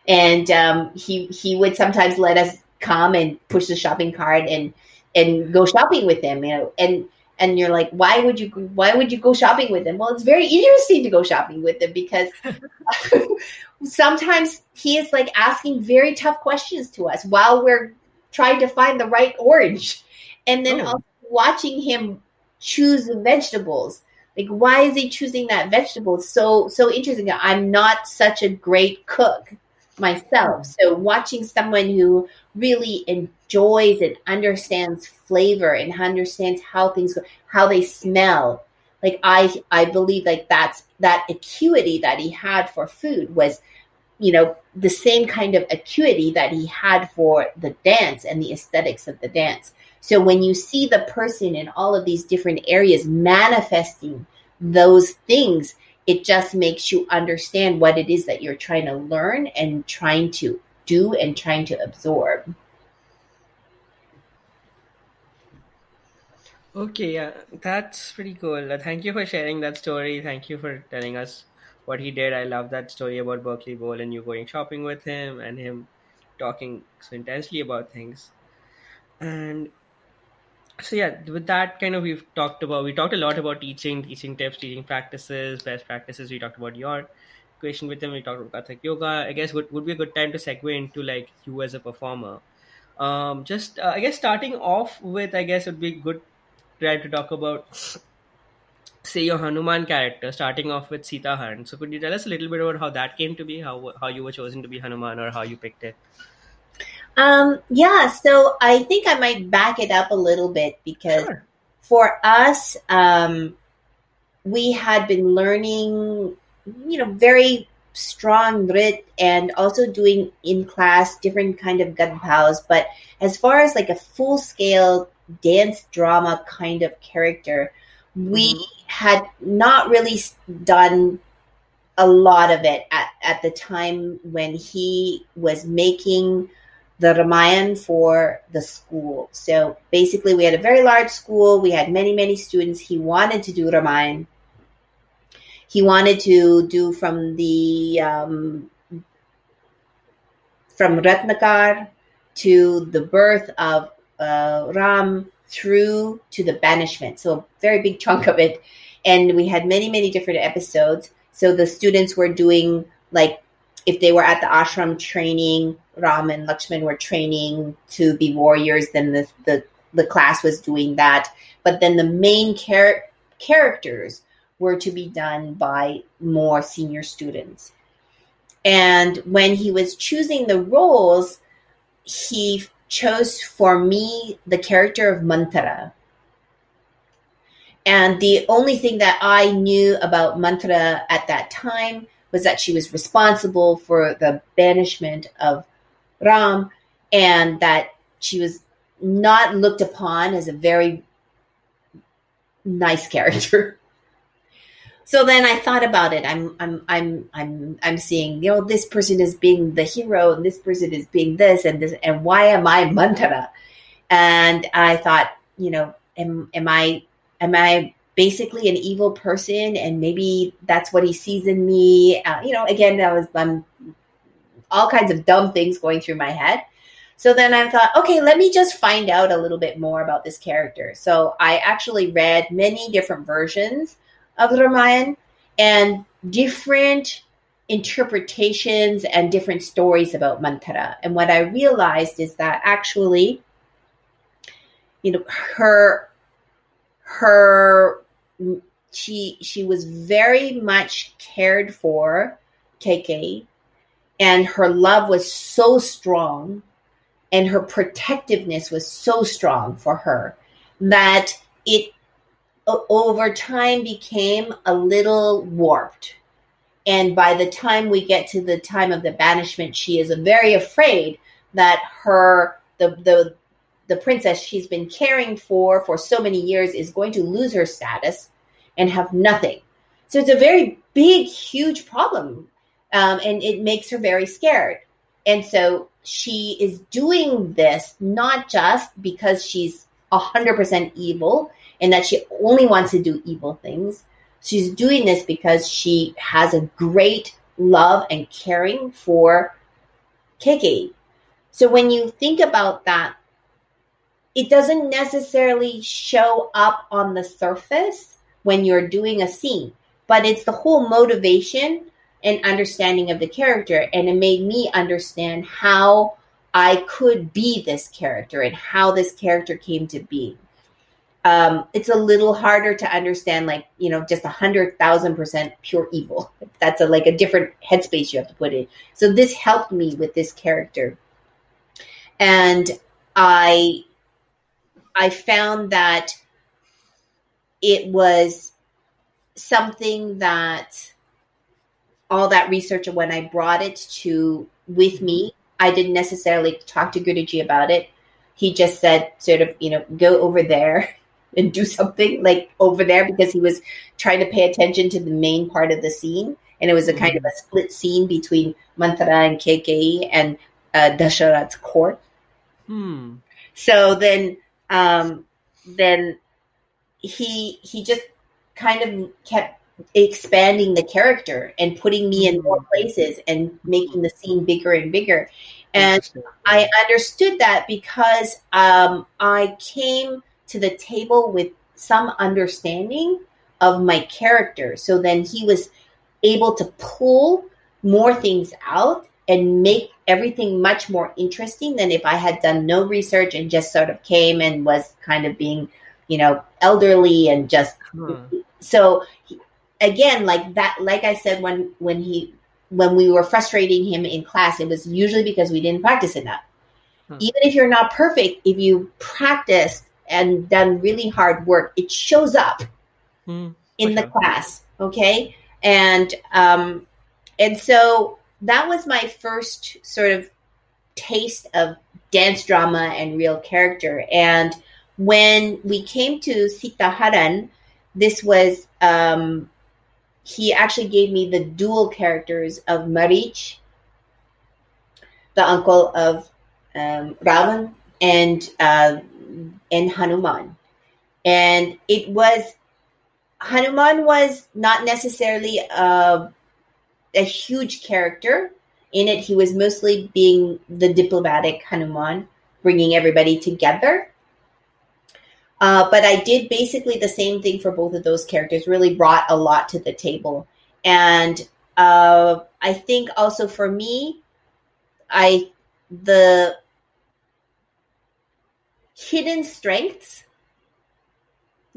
and um, he he would sometimes let us come and push the shopping cart and and go shopping with him, you know, and and you're like, why would you why would you go shopping with him? Well, it's very interesting to go shopping with him because sometimes he is like asking very tough questions to us while we're trying to find the right orange, and then oh. watching him choose the vegetables. Like, why is he choosing that vegetable? So so interesting. I'm not such a great cook myself, so watching someone who really enjoys and understands flavor and understands how things go, how they smell. Like I, I believe like that's that acuity that he had for food was, you know, the same kind of acuity that he had for the dance and the aesthetics of the dance. So when you see the person in all of these different areas manifesting those things, it just makes you understand what it is that you're trying to learn and trying to do and trying to absorb. Okay, yeah, that's pretty cool. Uh, thank you for sharing that story. Thank you for telling us what he did. I love that story about Berkeley Bowl and you going shopping with him and him talking so intensely about things. And so yeah, with that kind of we've talked about we talked a lot about teaching, teaching tips, teaching practices, best practices. We talked about your equation with them We talked about yoga. I guess would would be a good time to segue into like you as a performer. Um, just uh, I guess starting off with I guess it would be good try to talk about say your Hanuman character, starting off with Sita han So could you tell us a little bit about how that came to be, how how you were chosen to be Hanuman, or how you picked it? Um, yeah, so I think I might back it up a little bit because sure. for us, um, we had been learning, you know, very strong Nrit and also doing in class different kind of gunpows. But as far as like a full scale dance drama kind of character. We mm-hmm. had not really done a lot of it at, at the time when he was making the Ramayan for the school. So basically, we had a very large school. We had many, many students. He wanted to do Ramayan. He wanted to do from the um, from Ratnakar to the birth of uh, Ram through to the banishment. So a very big chunk of it. And we had many, many different episodes. So the students were doing like if they were at the ashram training, Ram and Lakshman were training to be warriors, then the the, the class was doing that. But then the main char- characters were to be done by more senior students. And when he was choosing the roles, he chose for me the character of Mantara. And the only thing that I knew about Mantara at that time was that she was responsible for the banishment of Ram and that she was not looked upon as a very nice character. so then I thought about it. I'm I'm I'm I'm I'm seeing, you know, this person is being the hero and this person is being this and this and why am I Mantara? And I thought, you know, am am I am I basically an evil person and maybe that's what he sees in me? Uh, you know, again, that was um, all kinds of dumb things going through my head. So then I thought, okay, let me just find out a little bit more about this character. So I actually read many different versions of the Ramayana and different interpretations and different stories about Mantara. And what I realized is that actually, you know, her her she she was very much cared for Kaikeyi and her love was so strong and her protectiveness was so strong for her that it over time became a little warped. And by the time we get to the time of the banishment, she is very afraid that her the the the princess she's been caring for for so many years is going to lose her status and have nothing. So it's a very big, huge problem, um, and it makes her very scared. And so she is doing this not just because she's 100% evil and that she only wants to do evil things. She's doing this because she has a great love and caring for Kaikeyi. So when you think about that, it doesn't necessarily show up on the surface when you're doing a scene, but it's the whole motivation and understanding of the character. And it made me understand how I could be this character and how this character came to be. Um, it's a little harder to understand, like, you know, just a hundred thousand percent pure evil. That's a like a different headspace you have to put in. So this helped me with this character. And I I found that it was something that all that research when I brought it to with me, I didn't necessarily talk to Guruji about it. He just said, sort of, you know, go over there and do something like over there because he was trying to pay attention to the main part of the scene. And it was a kind mm-hmm. of a split scene between Mantara and Kaikeyi and uh, Dasharat's court. Hmm. So then, um, then he he just kind of kept expanding the character and putting me in more mm-hmm. places and making the scene bigger and bigger. And I understood that because um, I came to the table with some understanding of my character. So then he was able to pull more things out and make everything much more interesting than if I had done no research and just sort of came and was kind of being, you know, elderly and just hmm. so again like that like I said when when he when we were frustrating him in class it was usually because we didn't practice enough. Hmm. Even if you're not perfect, if you practice and done really hard work, it shows up hmm. in the class. Okay. And um and so that was my first sort of taste of dance drama and real character. And when we came to Sita Haran, this was um, he actually gave me the dual characters of Marich, the uncle of um, Ravan, and uh, and Hanuman. And it was Hanuman was not necessarily a a huge character in it. He was mostly being the diplomatic Hanuman, bringing everybody together. Uh, but I did basically the same thing for both of those characters. Really brought a lot to the table, and uh, I think also for me, I the hidden strengths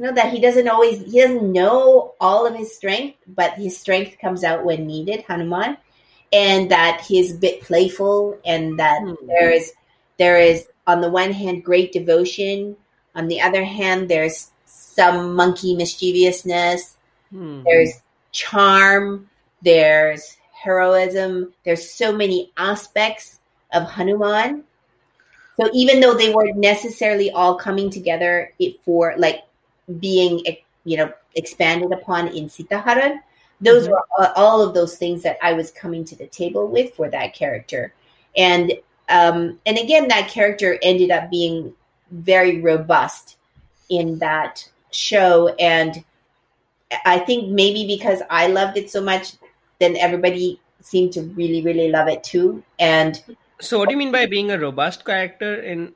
you know that he doesn't always he doesn't know all of his strength but his strength comes out when needed hanuman and that he's a bit playful and that mm-hmm. there is there is on the one hand great devotion on the other hand there's some monkey mischievousness mm-hmm. there's charm there's heroism there's so many aspects of hanuman so even though they weren't necessarily all coming together for like being you know expanded upon in Sita Haran. Those mm-hmm. were all of those things that I was coming to the table with for that character, and um, and again, that character ended up being very robust in that show, and I think maybe because I loved it so much, then everybody seemed to really, really love it too. And so, what do you mean by being a robust character in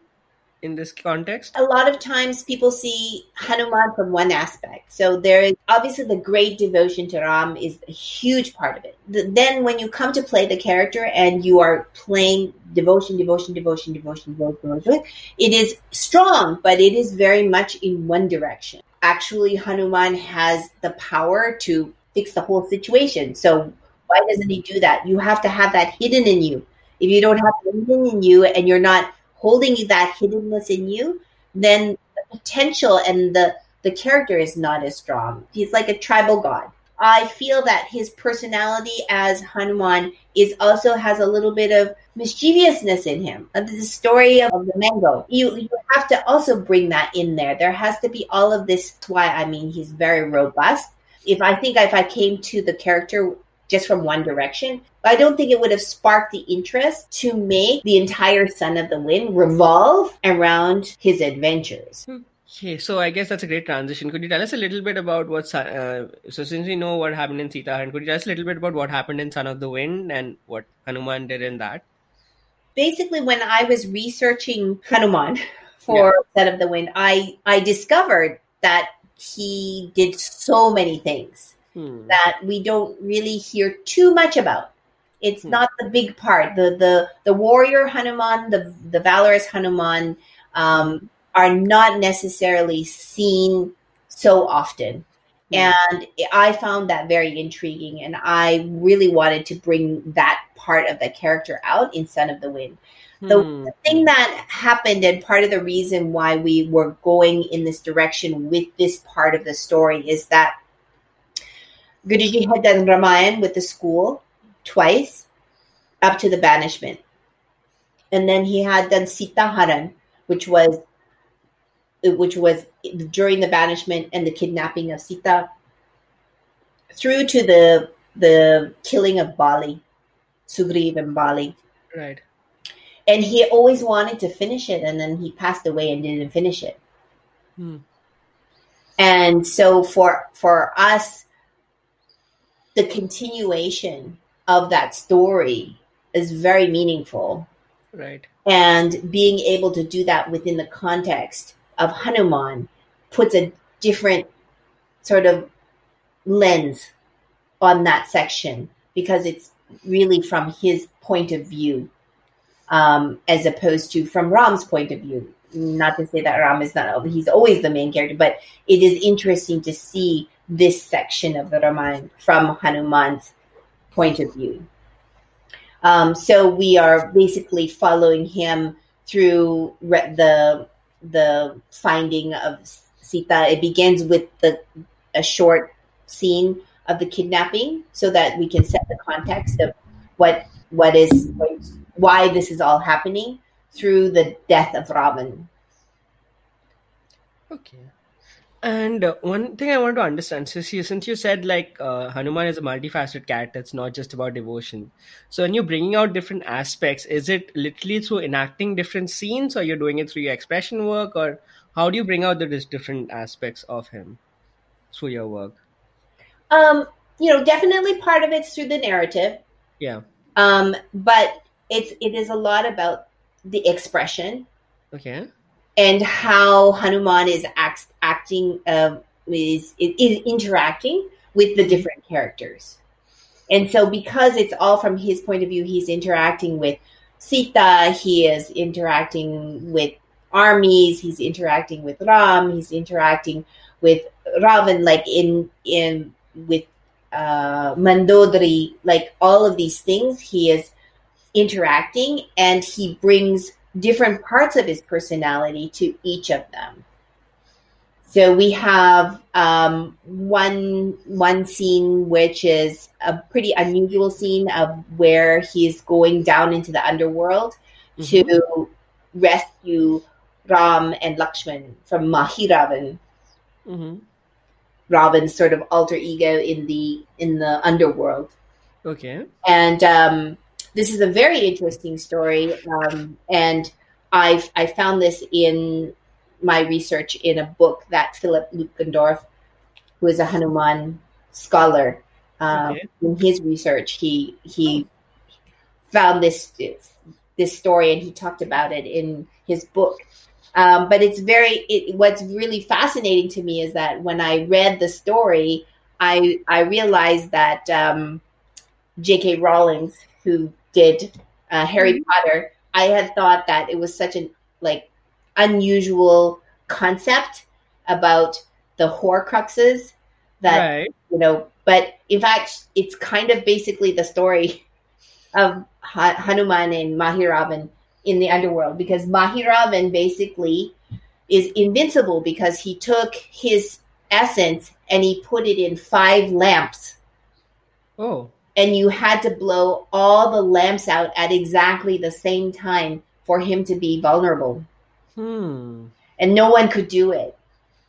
in this context? A lot of times people see Hanuman from one aspect. So there is obviously the great devotion to Ram is a huge part of it. The, then when you come to play the character and you are playing devotion, devotion, devotion, devotion, devotion, devotion, it is strong, but it is very much in one direction. Actually, Hanuman has the power to fix the whole situation. So why doesn't he do that? You have to have that hidden in you. If you don't have hidden in you and you're not holding that hiddenness in you, then the potential and the the character is not as strong. He's like a tribal god. I feel that his personality as Hanuman is also has a little bit of mischievousness in him. Uh, the story of the mango, you you have to also bring that in there. There has to be all of this. Why I mean he's very robust. If I think if I came to the character just from one direction, I don't think it would have sparked the interest to make the entire Son of the Wind revolve around his adventures. Okay, so I guess that's a great transition. Could you tell us a little bit about what? Uh, so since we know what happened in Sita Haran could you tell us a little bit about what happened in Son of the Wind and what Hanuman did in that? Basically, when I was researching Hanuman for yeah. Son of the Wind, I I discovered that he did so many things hmm. that we don't really hear too much about. It's hmm. not the big part. The the the warrior Hanuman, the the valorous Hanuman. Um, are not necessarily seen so often. Mm. And I found that very intriguing. And I really wanted to bring that part of the character out in Son of the Wind. The, mm. the thing that happened, and part of the reason why we were going in this direction with this part of the story, is that Guruji had done Ramayan with the school twice up to the banishment. And then he had done Sita Haran, which was which was during the banishment and the kidnapping of Sita, through to the the killing of Bali, Sugriv and Bali. Right. And he always wanted to finish it, and then he passed away and didn't finish it. Hmm. And so for for us, the continuation of that story is very meaningful. Right. And being able to do that within the context of Hanuman puts a different sort of lens on that section because it's really from his point of view um, as opposed to from Ram's point of view. Not to say that Ram is not, he's always the main character, but it is interesting to see this section of the Ramayana from Hanuman's point of view. Um, so we are basically following him through re- the the finding of Sita. It begins with the a short scene of the kidnapping, so that we can set the context of what what is why this is all happening through the death of Ravan. Okay. And uh, one thing I want to understand, since you, since you said like uh, Hanuman is a multifaceted character, it's not just about devotion. So when you're bringing out different aspects, is it literally through enacting different scenes, or you're doing it through your expression work, or how do you bring out the different aspects of him through your work? Um, you know, definitely part of it's through the narrative. Yeah. Um, but it's it is a lot about the expression. Okay and how Hanuman is act, acting uh, is, is interacting with the different characters. And so, because it's all from his point of view, he's interacting with Sita, he is interacting with armies, he's interacting with Ram, he's interacting with Ravan, like in in with uh, Mandodari, like all of these things, he is interacting, and he brings different parts of his personality to each of them. So we have um, one one scene which is a pretty unusual scene of where he's going down into the underworld mm-hmm. to rescue Ram and Lakshman from Mahiravan. Mm-hmm. Ravan's sort of alter ego in the in the underworld. Okay. And um, this is a very interesting story, um, and I've I found this in my research in a book that Philip Lutgendorf, who is a Hanuman scholar, um, okay. in his research he he found this this story and he talked about it in his book. Um, but it's very it, what's really fascinating to me is that when I read the story, I I realized that um, J.K. Rowling's who did uh, Harry mm-hmm. Potter, I had thought that it was such an like unusual concept about the Horcruxes that right. you know. But in fact, it's kind of basically the story of Hanuman and Mahiravan in the underworld because Mahiravan basically is invincible because he took his essence and he put it in five lamps. Oh. And you had to blow all the lamps out at exactly the same time for him to be vulnerable. Hmm. And no one could do it.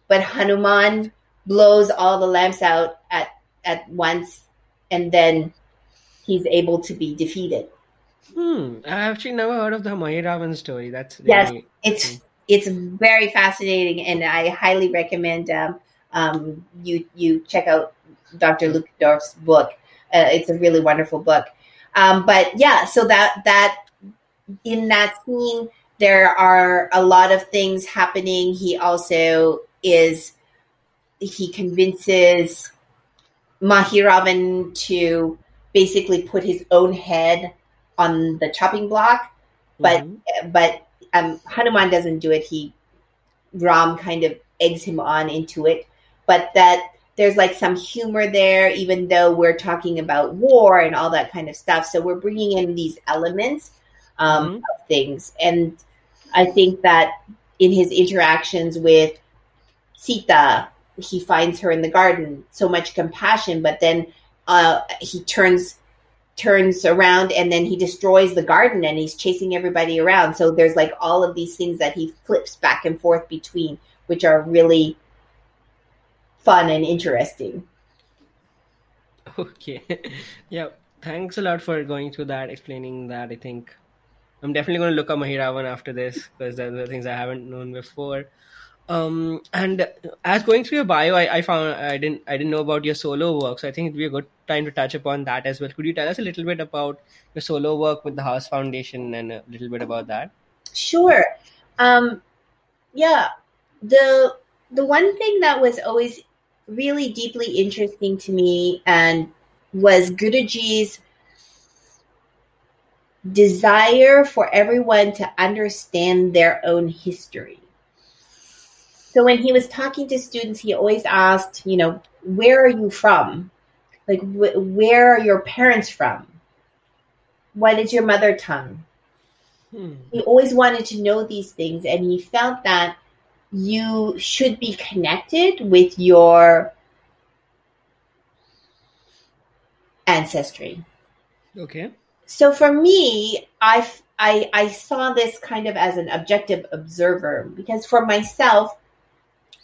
But Hanuman blows all the lamps out at, at once and then he's able to be defeated. Hmm. I actually never heard of the Mahiravan story. That's Yes. really- It's it's very fascinating, and I highly recommend um, um, you you check out Dr. Lutgendorf's book. Uh, it's a really wonderful book. Um, but yeah, so that that in that scene there are a lot of things happening. He also is he convinces Mahiravan to basically put his own head on the chopping block but Mhm. but um, Hanuman doesn't do it. He Ram kind of eggs him on into it, but that there's like some humor there, even though we're talking about war and all that kind of stuff. So we're bringing in these elements um, Mhm. of things, and I think that in his interactions with Sita, he finds her in the garden, so much compassion, but then uh, he turns turns around and then he destroys the garden and he's chasing everybody around. So there's like all of these things that he flips back and forth between, which are really fun and interesting. Okay. yeah. Thanks a lot for going through that, explaining that. I think I'm definitely going to look up Mahiravan after this because there are things I haven't known before. Um, and as going through your bio, I, I found I didn't I didn't know about your solo work, so I think it'd be a good time to touch upon that as well. Could you tell us a little bit about your solo work with the Haas Foundation and a little bit about that? Sure. Um, yeah. The the one thing that was always really deeply interesting to me and was Guruji's desire for everyone to understand their own history. So when he was talking to students, he always asked, you know, where are you from? Like, wh- where are your parents from? What is your mother tongue? Hmm. he always wanted to know these things and he felt that you should be connected with your ancestry Okay. So for me I, I i saw this kind of as an objective observer because for myself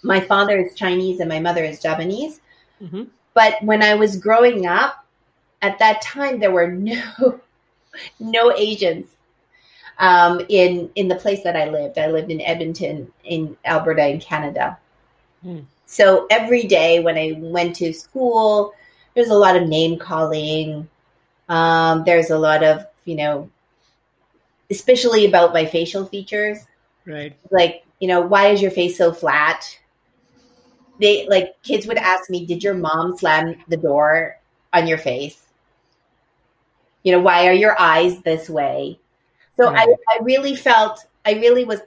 my father is chinese and my mother is japanese. Hmm but when i was growing up at that time there were no no asians um, in in the place that i lived. I lived in edmonton in alberta in canada. Hmm. so every day when i went to school there's a lot of name calling um, there's a lot of you know especially about my facial features. Right. like you know why is your face so flat? They like kids would ask me did your mom slam the door on your face? You know why are your eyes this way? So I, Right. I really felt i really was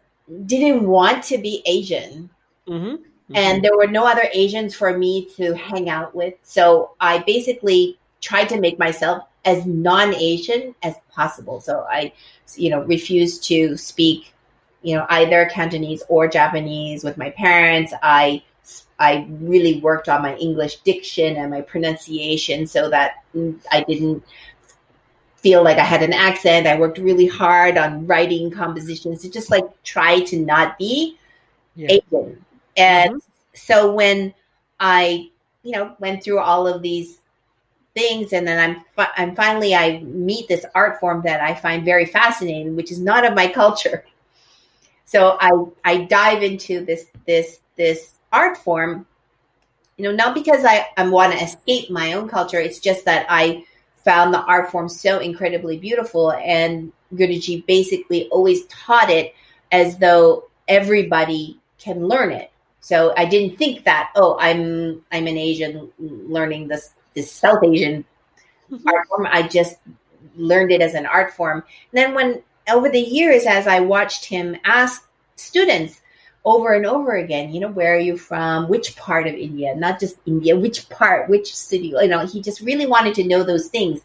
didn't want to be asian. Hmm and there were no other asians for me to hang out with. So i basically tried to make myself as non-asian as possible. So i you know refused to speak you know either cantonese or japanese with my parents. I i really worked on my english diction and my pronunciation so that i didn't feel like i had an accent. I worked really hard on writing compositions to just like try to not be Yeah. asian. And mm-hmm. so when i you know went through all of these things and then i'm fi- i'm finally i meet this art form that i find very fascinating which is not of my culture. So i i dive into this this this art form you know not because i i want to escape my own culture it's just that i found the art form so incredibly beautiful and guruji basically always taught it as though everybody can learn it. So i didn't think that oh i'm i'm an asian learning this this south asian art form. I just learned it as an art form. And then when over the years as i watched him ask students over and over again you know where are you from? Which part of india? Not just india which part which city? You know he just really wanted to know those things.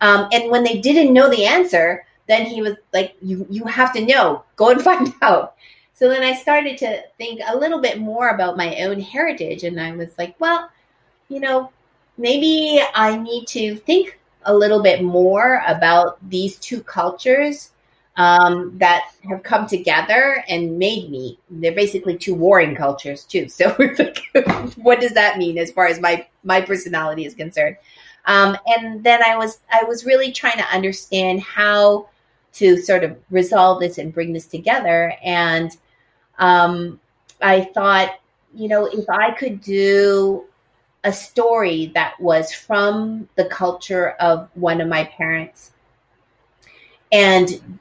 Um, and when they didn't know the answer then he was like, "You you have to know. Go and find out." So then I started to think a little bit more about my own heritage, and I was like, "Well, you know, maybe I need to think a little bit more about these two cultures." Um, that have come together and made me. They're basically two warring cultures too. So, what does that mean as far as my my personality is concerned? Um, and then I was I was really trying to understand how to sort of resolve this and bring this together. And um, I thought, you know, if I could do a story that was from the culture of one of my parents and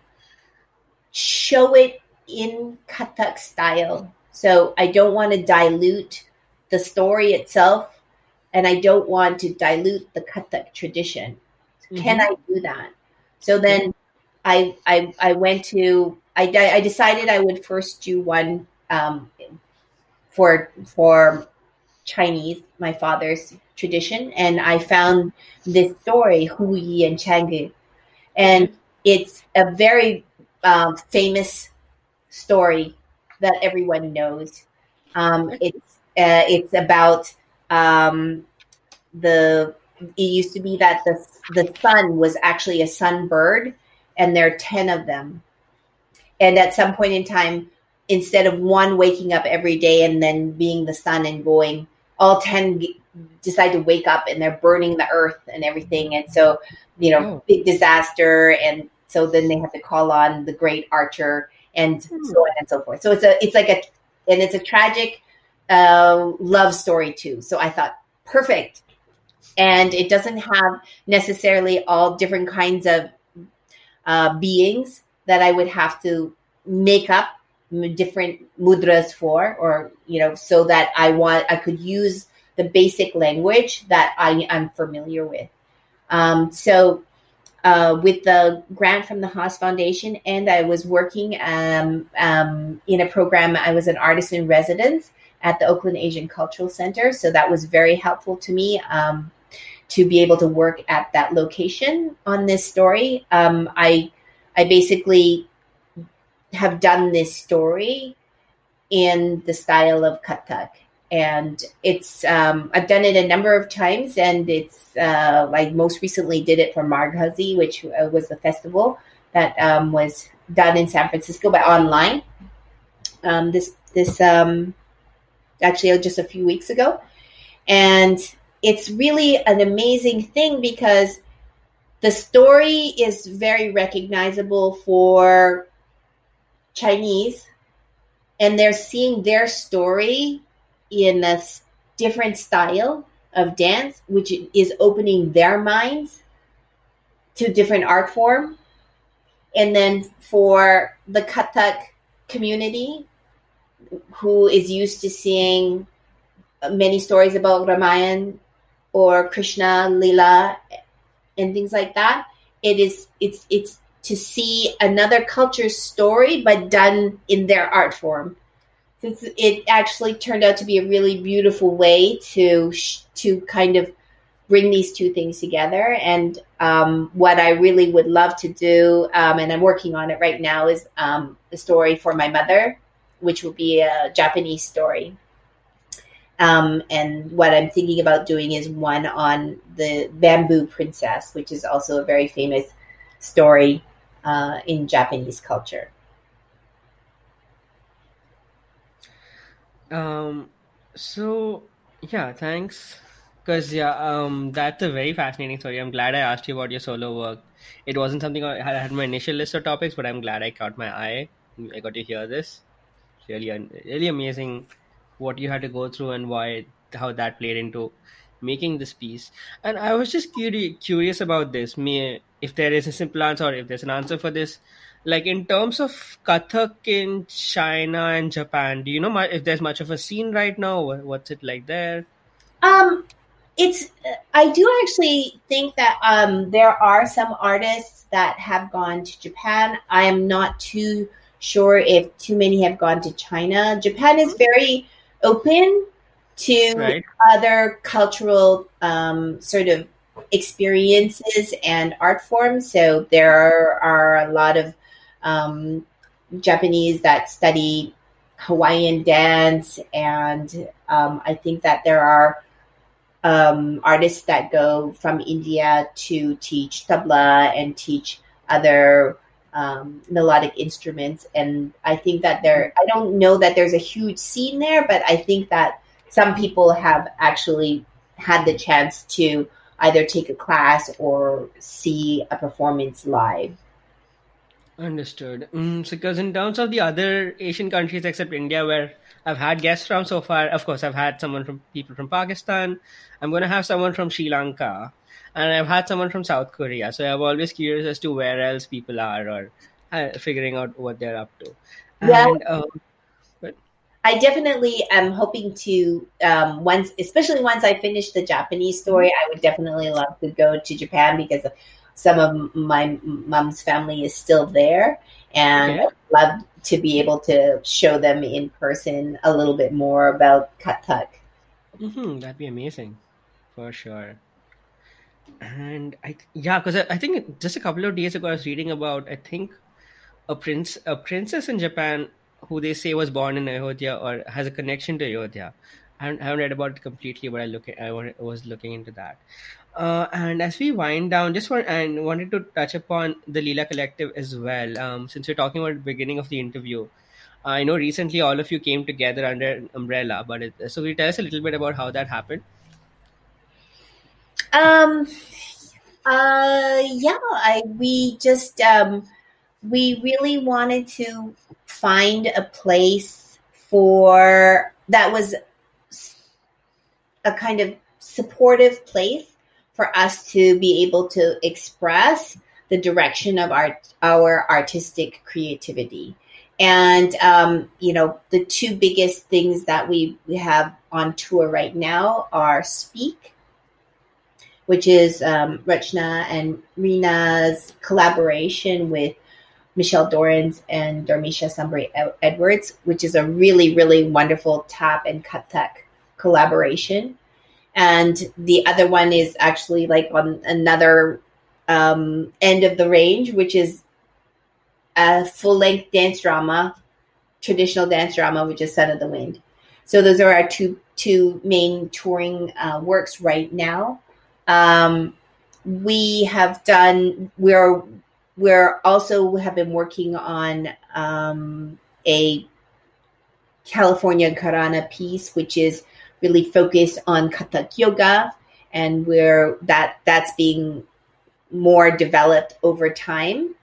show it in Kathak style. So I don't want to dilute the story itself and I don't want to dilute the Kathak tradition. Mm-hmm. Can I do that? So then I I, I went to I, I decided I would first do one um, for for Chinese, my father's tradition, and I found this story Hou Yi and Chang'e, and it's a very uh, famous story that everyone knows. Um, it's uh, it's about um, the it used to be that the the sun was actually a sunbird, and there are ten of them. And at some point in time, instead of one waking up every day and then being the sun and going, all ten decide to wake up and they're burning the earth and everything. And so, you know, oh. big disaster. And so then they have to call on the great archer and hmm. so on and so forth. So it's a it's like a and it's a tragic uh, love story too. So I thought perfect, and it doesn't have necessarily all different kinds of uh, beings that I would have to make up different mudras for, or you know, so that I want I could use the basic language that I am familiar with. Um, so uh, with the grant from the Haas Foundation, and I was working um, um, in a program. I was an artist in residence at the Oakland Asian Cultural Center, so that was very helpful to me um, to be able to work at that location on this story. Um, I I basically have done this story in the style of Kathak and it's um, I've done it a number of times, and it's uh, I most recently did it for Margazhi, which uh, was the festival that um, was done in San Francisco, but online. Um, this this um, actually just a few weeks ago, and it's really an amazing thing because the story is very recognizable for Chinese, and they're seeing their story in a different style of dance, which is opening their minds to different art form. And then for the Kathak community, who is used to seeing many stories about Ramayan or Krishna, Lila, and things like that, it is it's it's to see another culture's story but done in their art form it actually turned out to be a really beautiful way to to kind of bring these two things together. And um, what I really would love to do, um, and I'm working on it right now, is um, the story for my mother, which will be a Japanese story. Um, and what I'm thinking about doing is one on the bamboo princess, which is also a very famous story uh, in Japanese culture. Um, so yeah, thanks. Because yeah, um, that's a very fascinating story. I'm glad I asked you about your solo work. It wasn't something I had, I had my initial list of topics, but I'm glad I caught my eye. I got to hear this. Really, really amazing what you had to go through and why how that played into making this piece. And I was just curious curious about this. Me, if there is a simple answer or if there's an answer for this, like in terms of Kathak in China and Japan, do you know if there's much of a scene right now? What's it like there? Um, it's I do actually think that um, there are some artists that have gone to Japan. I am not too sure if too many have gone to China. Japan is very open to right. other cultural um, sort of experiences and art forms. So there are a lot of um, Japanese that study Hawaiian dance, and um, I think that there are um, artists that go from India to teach tabla and teach other um, melodic instruments. And I think that there, I don't know that there's a huge scene there, but I think that some people have actually had the chance to either take a class or see a performance live. Understood. Mm, so, because in terms of the other Asian countries except India, where I've had guests from so far, of course, I've had someone from people from Pakistan. I'm going to have someone from Sri Lanka, and I've had someone from South Korea. So I'm always curious as to where else people are or uh, figuring out what they're up to. Yeah. And, um, I definitely am hoping to um, once, especially once I finish the Japanese story. I would definitely love to go to Japan because some of my mom's family is still there, and okay. love to be able to show them in person a little bit more about Kathak. Mm-hmm, that'd be amazing, for sure. And I yeah, because I, I think just a couple of days ago I was reading about I think a prince a princess in Japan who they say was born in Ayodhya or has a connection to Ayodhya. I haven't, I haven't read about it completely, but I look at, I was looking into that. Uh, and as we wind down, just want and wanted to touch upon the Leela Collective as well. Um, since we're talking about the beginning of the interview, I know recently all of you came together under an umbrella, but it, so will you tell us a little bit about how that happened? Um, uh, yeah, I we just um, we really wanted to find a place for that was a kind of supportive place for us to be able to express the direction of our our artistic creativity. And um, you know, the two biggest things that we, we have on tour right now are Speak, which is um, and Rina's collaboration with Michelle Dorrance and Dormeshia Sumbry Edwards, which is a really, really wonderful tap and Kathak collaboration and the other one is actually like on another um, end of the range, which is a full length dance drama, traditional dance drama, which is Son of the Wind. So those are our two two main touring uh, works right now. Um, we have done. We're we're also have been working on um, a California Gharana piece, which is really focused on Kathak yoga and where that that's being more developed over time.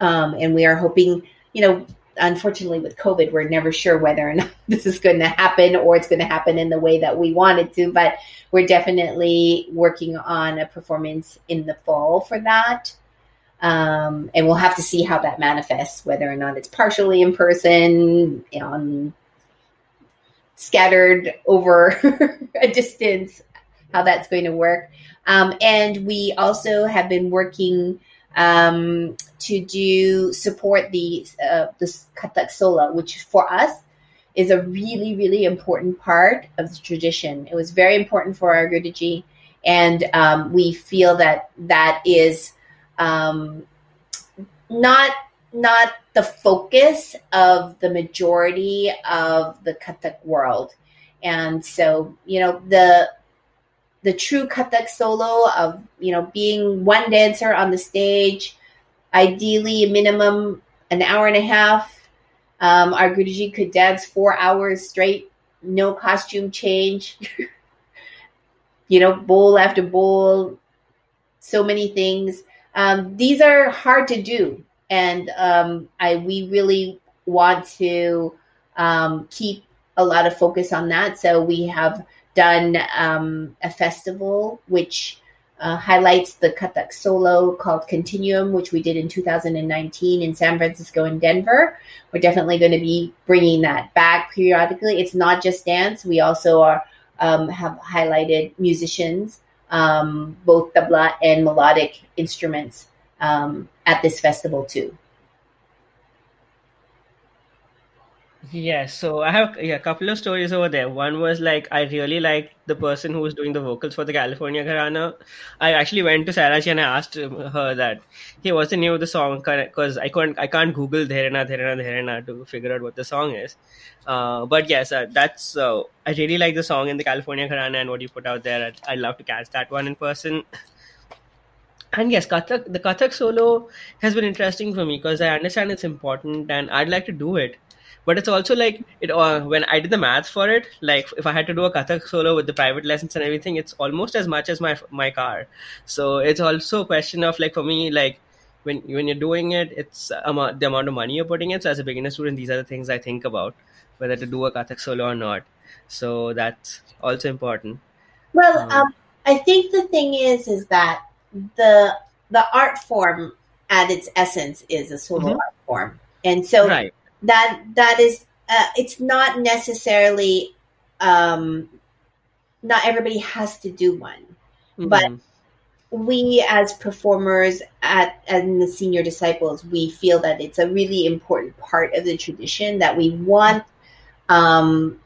Um, and we are hoping, you know, unfortunately with COVID, we're never sure whether or not this is going to happen or it's going to happen in the way that we want it to. But we're definitely working on a performance in the fall for that. Um, and we'll have to see how that manifests, whether or not it's partially in person on scattered over a distance, how that's going to work. Um, and we also have been working um, to do support the uh, this Kathak Sola, which for us is a really really important part of the tradition. It was very important for our Guruji, and um, we feel that that is um, not not the focus of the majority of the Kathak world. And so, you know, the the true Kathak solo of, you know, being one dancer on the stage, ideally a minimum an hour and a half. Um, our Guruji could dance four hours straight, no costume change. you know, bol after bol, so many things. Um, these are hard to do and um, I we really want to um, keep a lot of focus on that. So we have done um, a festival which uh, highlights the Kathak solo called Continuum, which we did in 2019 in San Francisco and Denver. We're definitely going to be bringing that back periodically. It's not just dance; we also are um, have highlighted musicians, um, both tabla and melodic instruments um, at this festival too. Yes, so I have yeah, a couple of stories over there. One was like I really liked the person who was doing the vocals for the California Gharana. I actually went to Sarachi and I asked her that, "Hey, what's the name of the song?" Because I couldn't, I can't Google Dherena Dherena Dherena to figure out what the song is. Uh, but yes, uh, that's uh, I really like the song in the California Gharana and what you put out there. I'd, I'd love to catch that one in person. And yes, Kathak, the Kathak solo has been interesting for me because I understand it's important and I'd like to do it but it's also like it uh, when i did the math for it like if i had to do a kathak solo with the private lessons and everything it's almost as much as my my car. So it's also a question of like for me like when when you're doing it it's um, the amount of money you're putting in. So as a beginner student these are the things i think about whether to do a kathak solo or not. So that's also important. Well um, um, i think the thing is is that the the art form at its essence is a solo mm-hmm. art form. And so right that that is uh, it's not necessarily um, not everybody has to do one, mm-hmm. but we as performers at and the senior disciples we feel that it's a really important part of the tradition that we want um,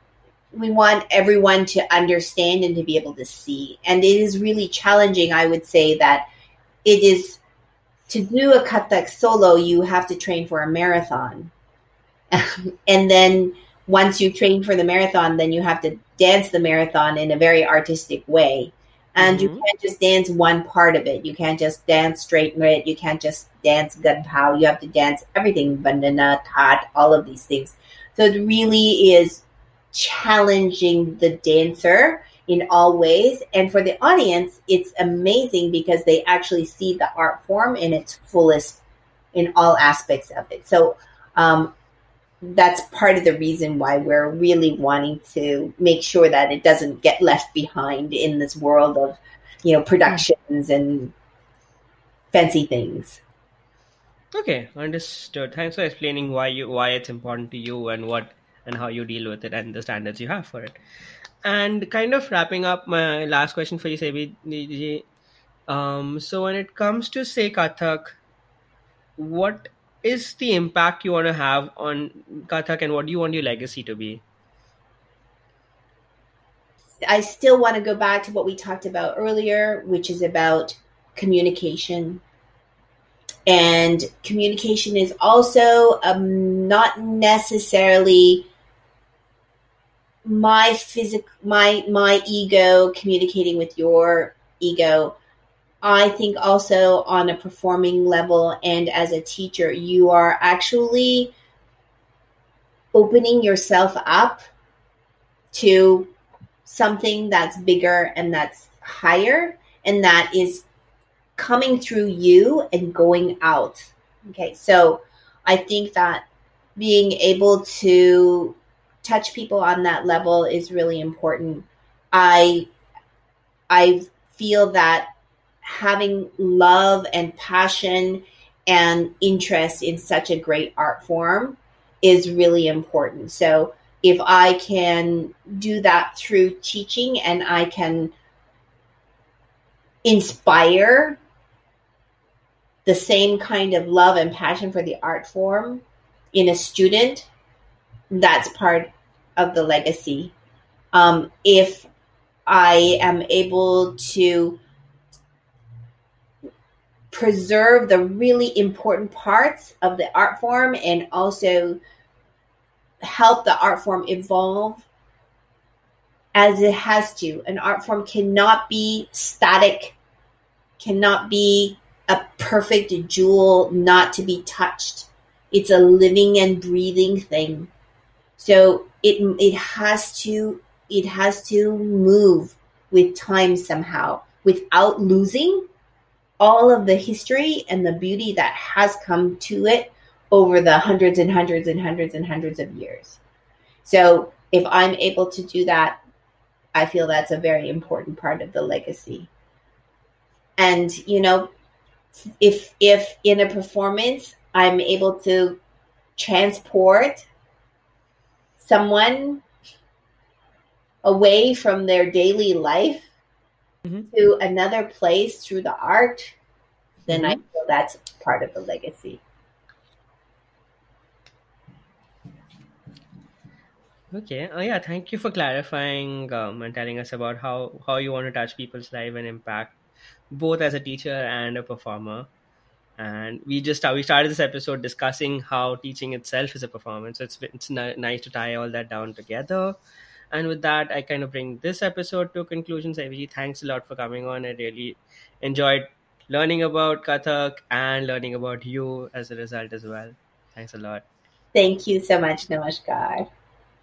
we want everyone to understand and to be able to see. And it is really challenging i would say that it is to do a kathak solo you have to train for a marathon and then once you train for the marathon, then you have to dance the marathon in a very artistic way. And mm-hmm. you can't just dance one part of it. You can't just dance straight red. You can't just dance gun pow. You have to dance everything, bandana, tat, all of these things. So it really is challenging the dancer in all ways. And for the audience, it's amazing because they actually see the art form in its fullest in all aspects of it. So um, that's part of the reason why we're really wanting to make sure that it doesn't get left behind in this world of you know productions and fancy things. Okay understood. Thanks for explaining why you why it's important to you and what and how you deal with it and the standards you have for it. And kind of wrapping up my last question for you Seibi, um, so when it comes to say kathak what is the impact you want to have on Kathak and what do you want your legacy to be? I still want to go back to what we talked about earlier, which is about communication. And communication is also um, not necessarily my physic my my ego communicating with your ego I think also on a performing level and as a teacher, you are actually opening yourself up to something that's bigger and that's higher and that is coming through you and going out. Okay, so I think that being able to touch people on that level is really important. I I feel that having love and passion and interest in such a great art form is really important. So if I can do that through teaching and I can inspire the same kind of love and passion for the art form in a student, that's part of the legacy. Um, if I am able to preserve the really important parts of the art form and also help the art form evolve as it has to. An art form cannot be static, cannot be a perfect jewel not to be touched. It's a living and breathing thing. So it it has to it has to move with time somehow without losing all of the history and the beauty that has come to it over the hundreds and hundreds and hundreds and hundreds of years. So if I'm able to do that, I feel that's a very important part of the legacy. And you know, if if in a performance I'm able to transport someone away from their daily life mm-hmm. to another place through the art, then mm-hmm. I feel that's part of the legacy. Okay. Oh, yeah. Thank you for clarifying um, and telling us about how how you want to touch people's life and impact both as a teacher and a performer. And we just we started this episode discussing how teaching itself is a performance. So it's it's ni- nice to tie all that down together. And with that, I kind of bring this episode to a conclusion. Seibiji, thanks a lot for coming on. I really enjoyed learning about Kathak and learning about you as a result as well. Thanks a lot. Thank you so much. Namaskar.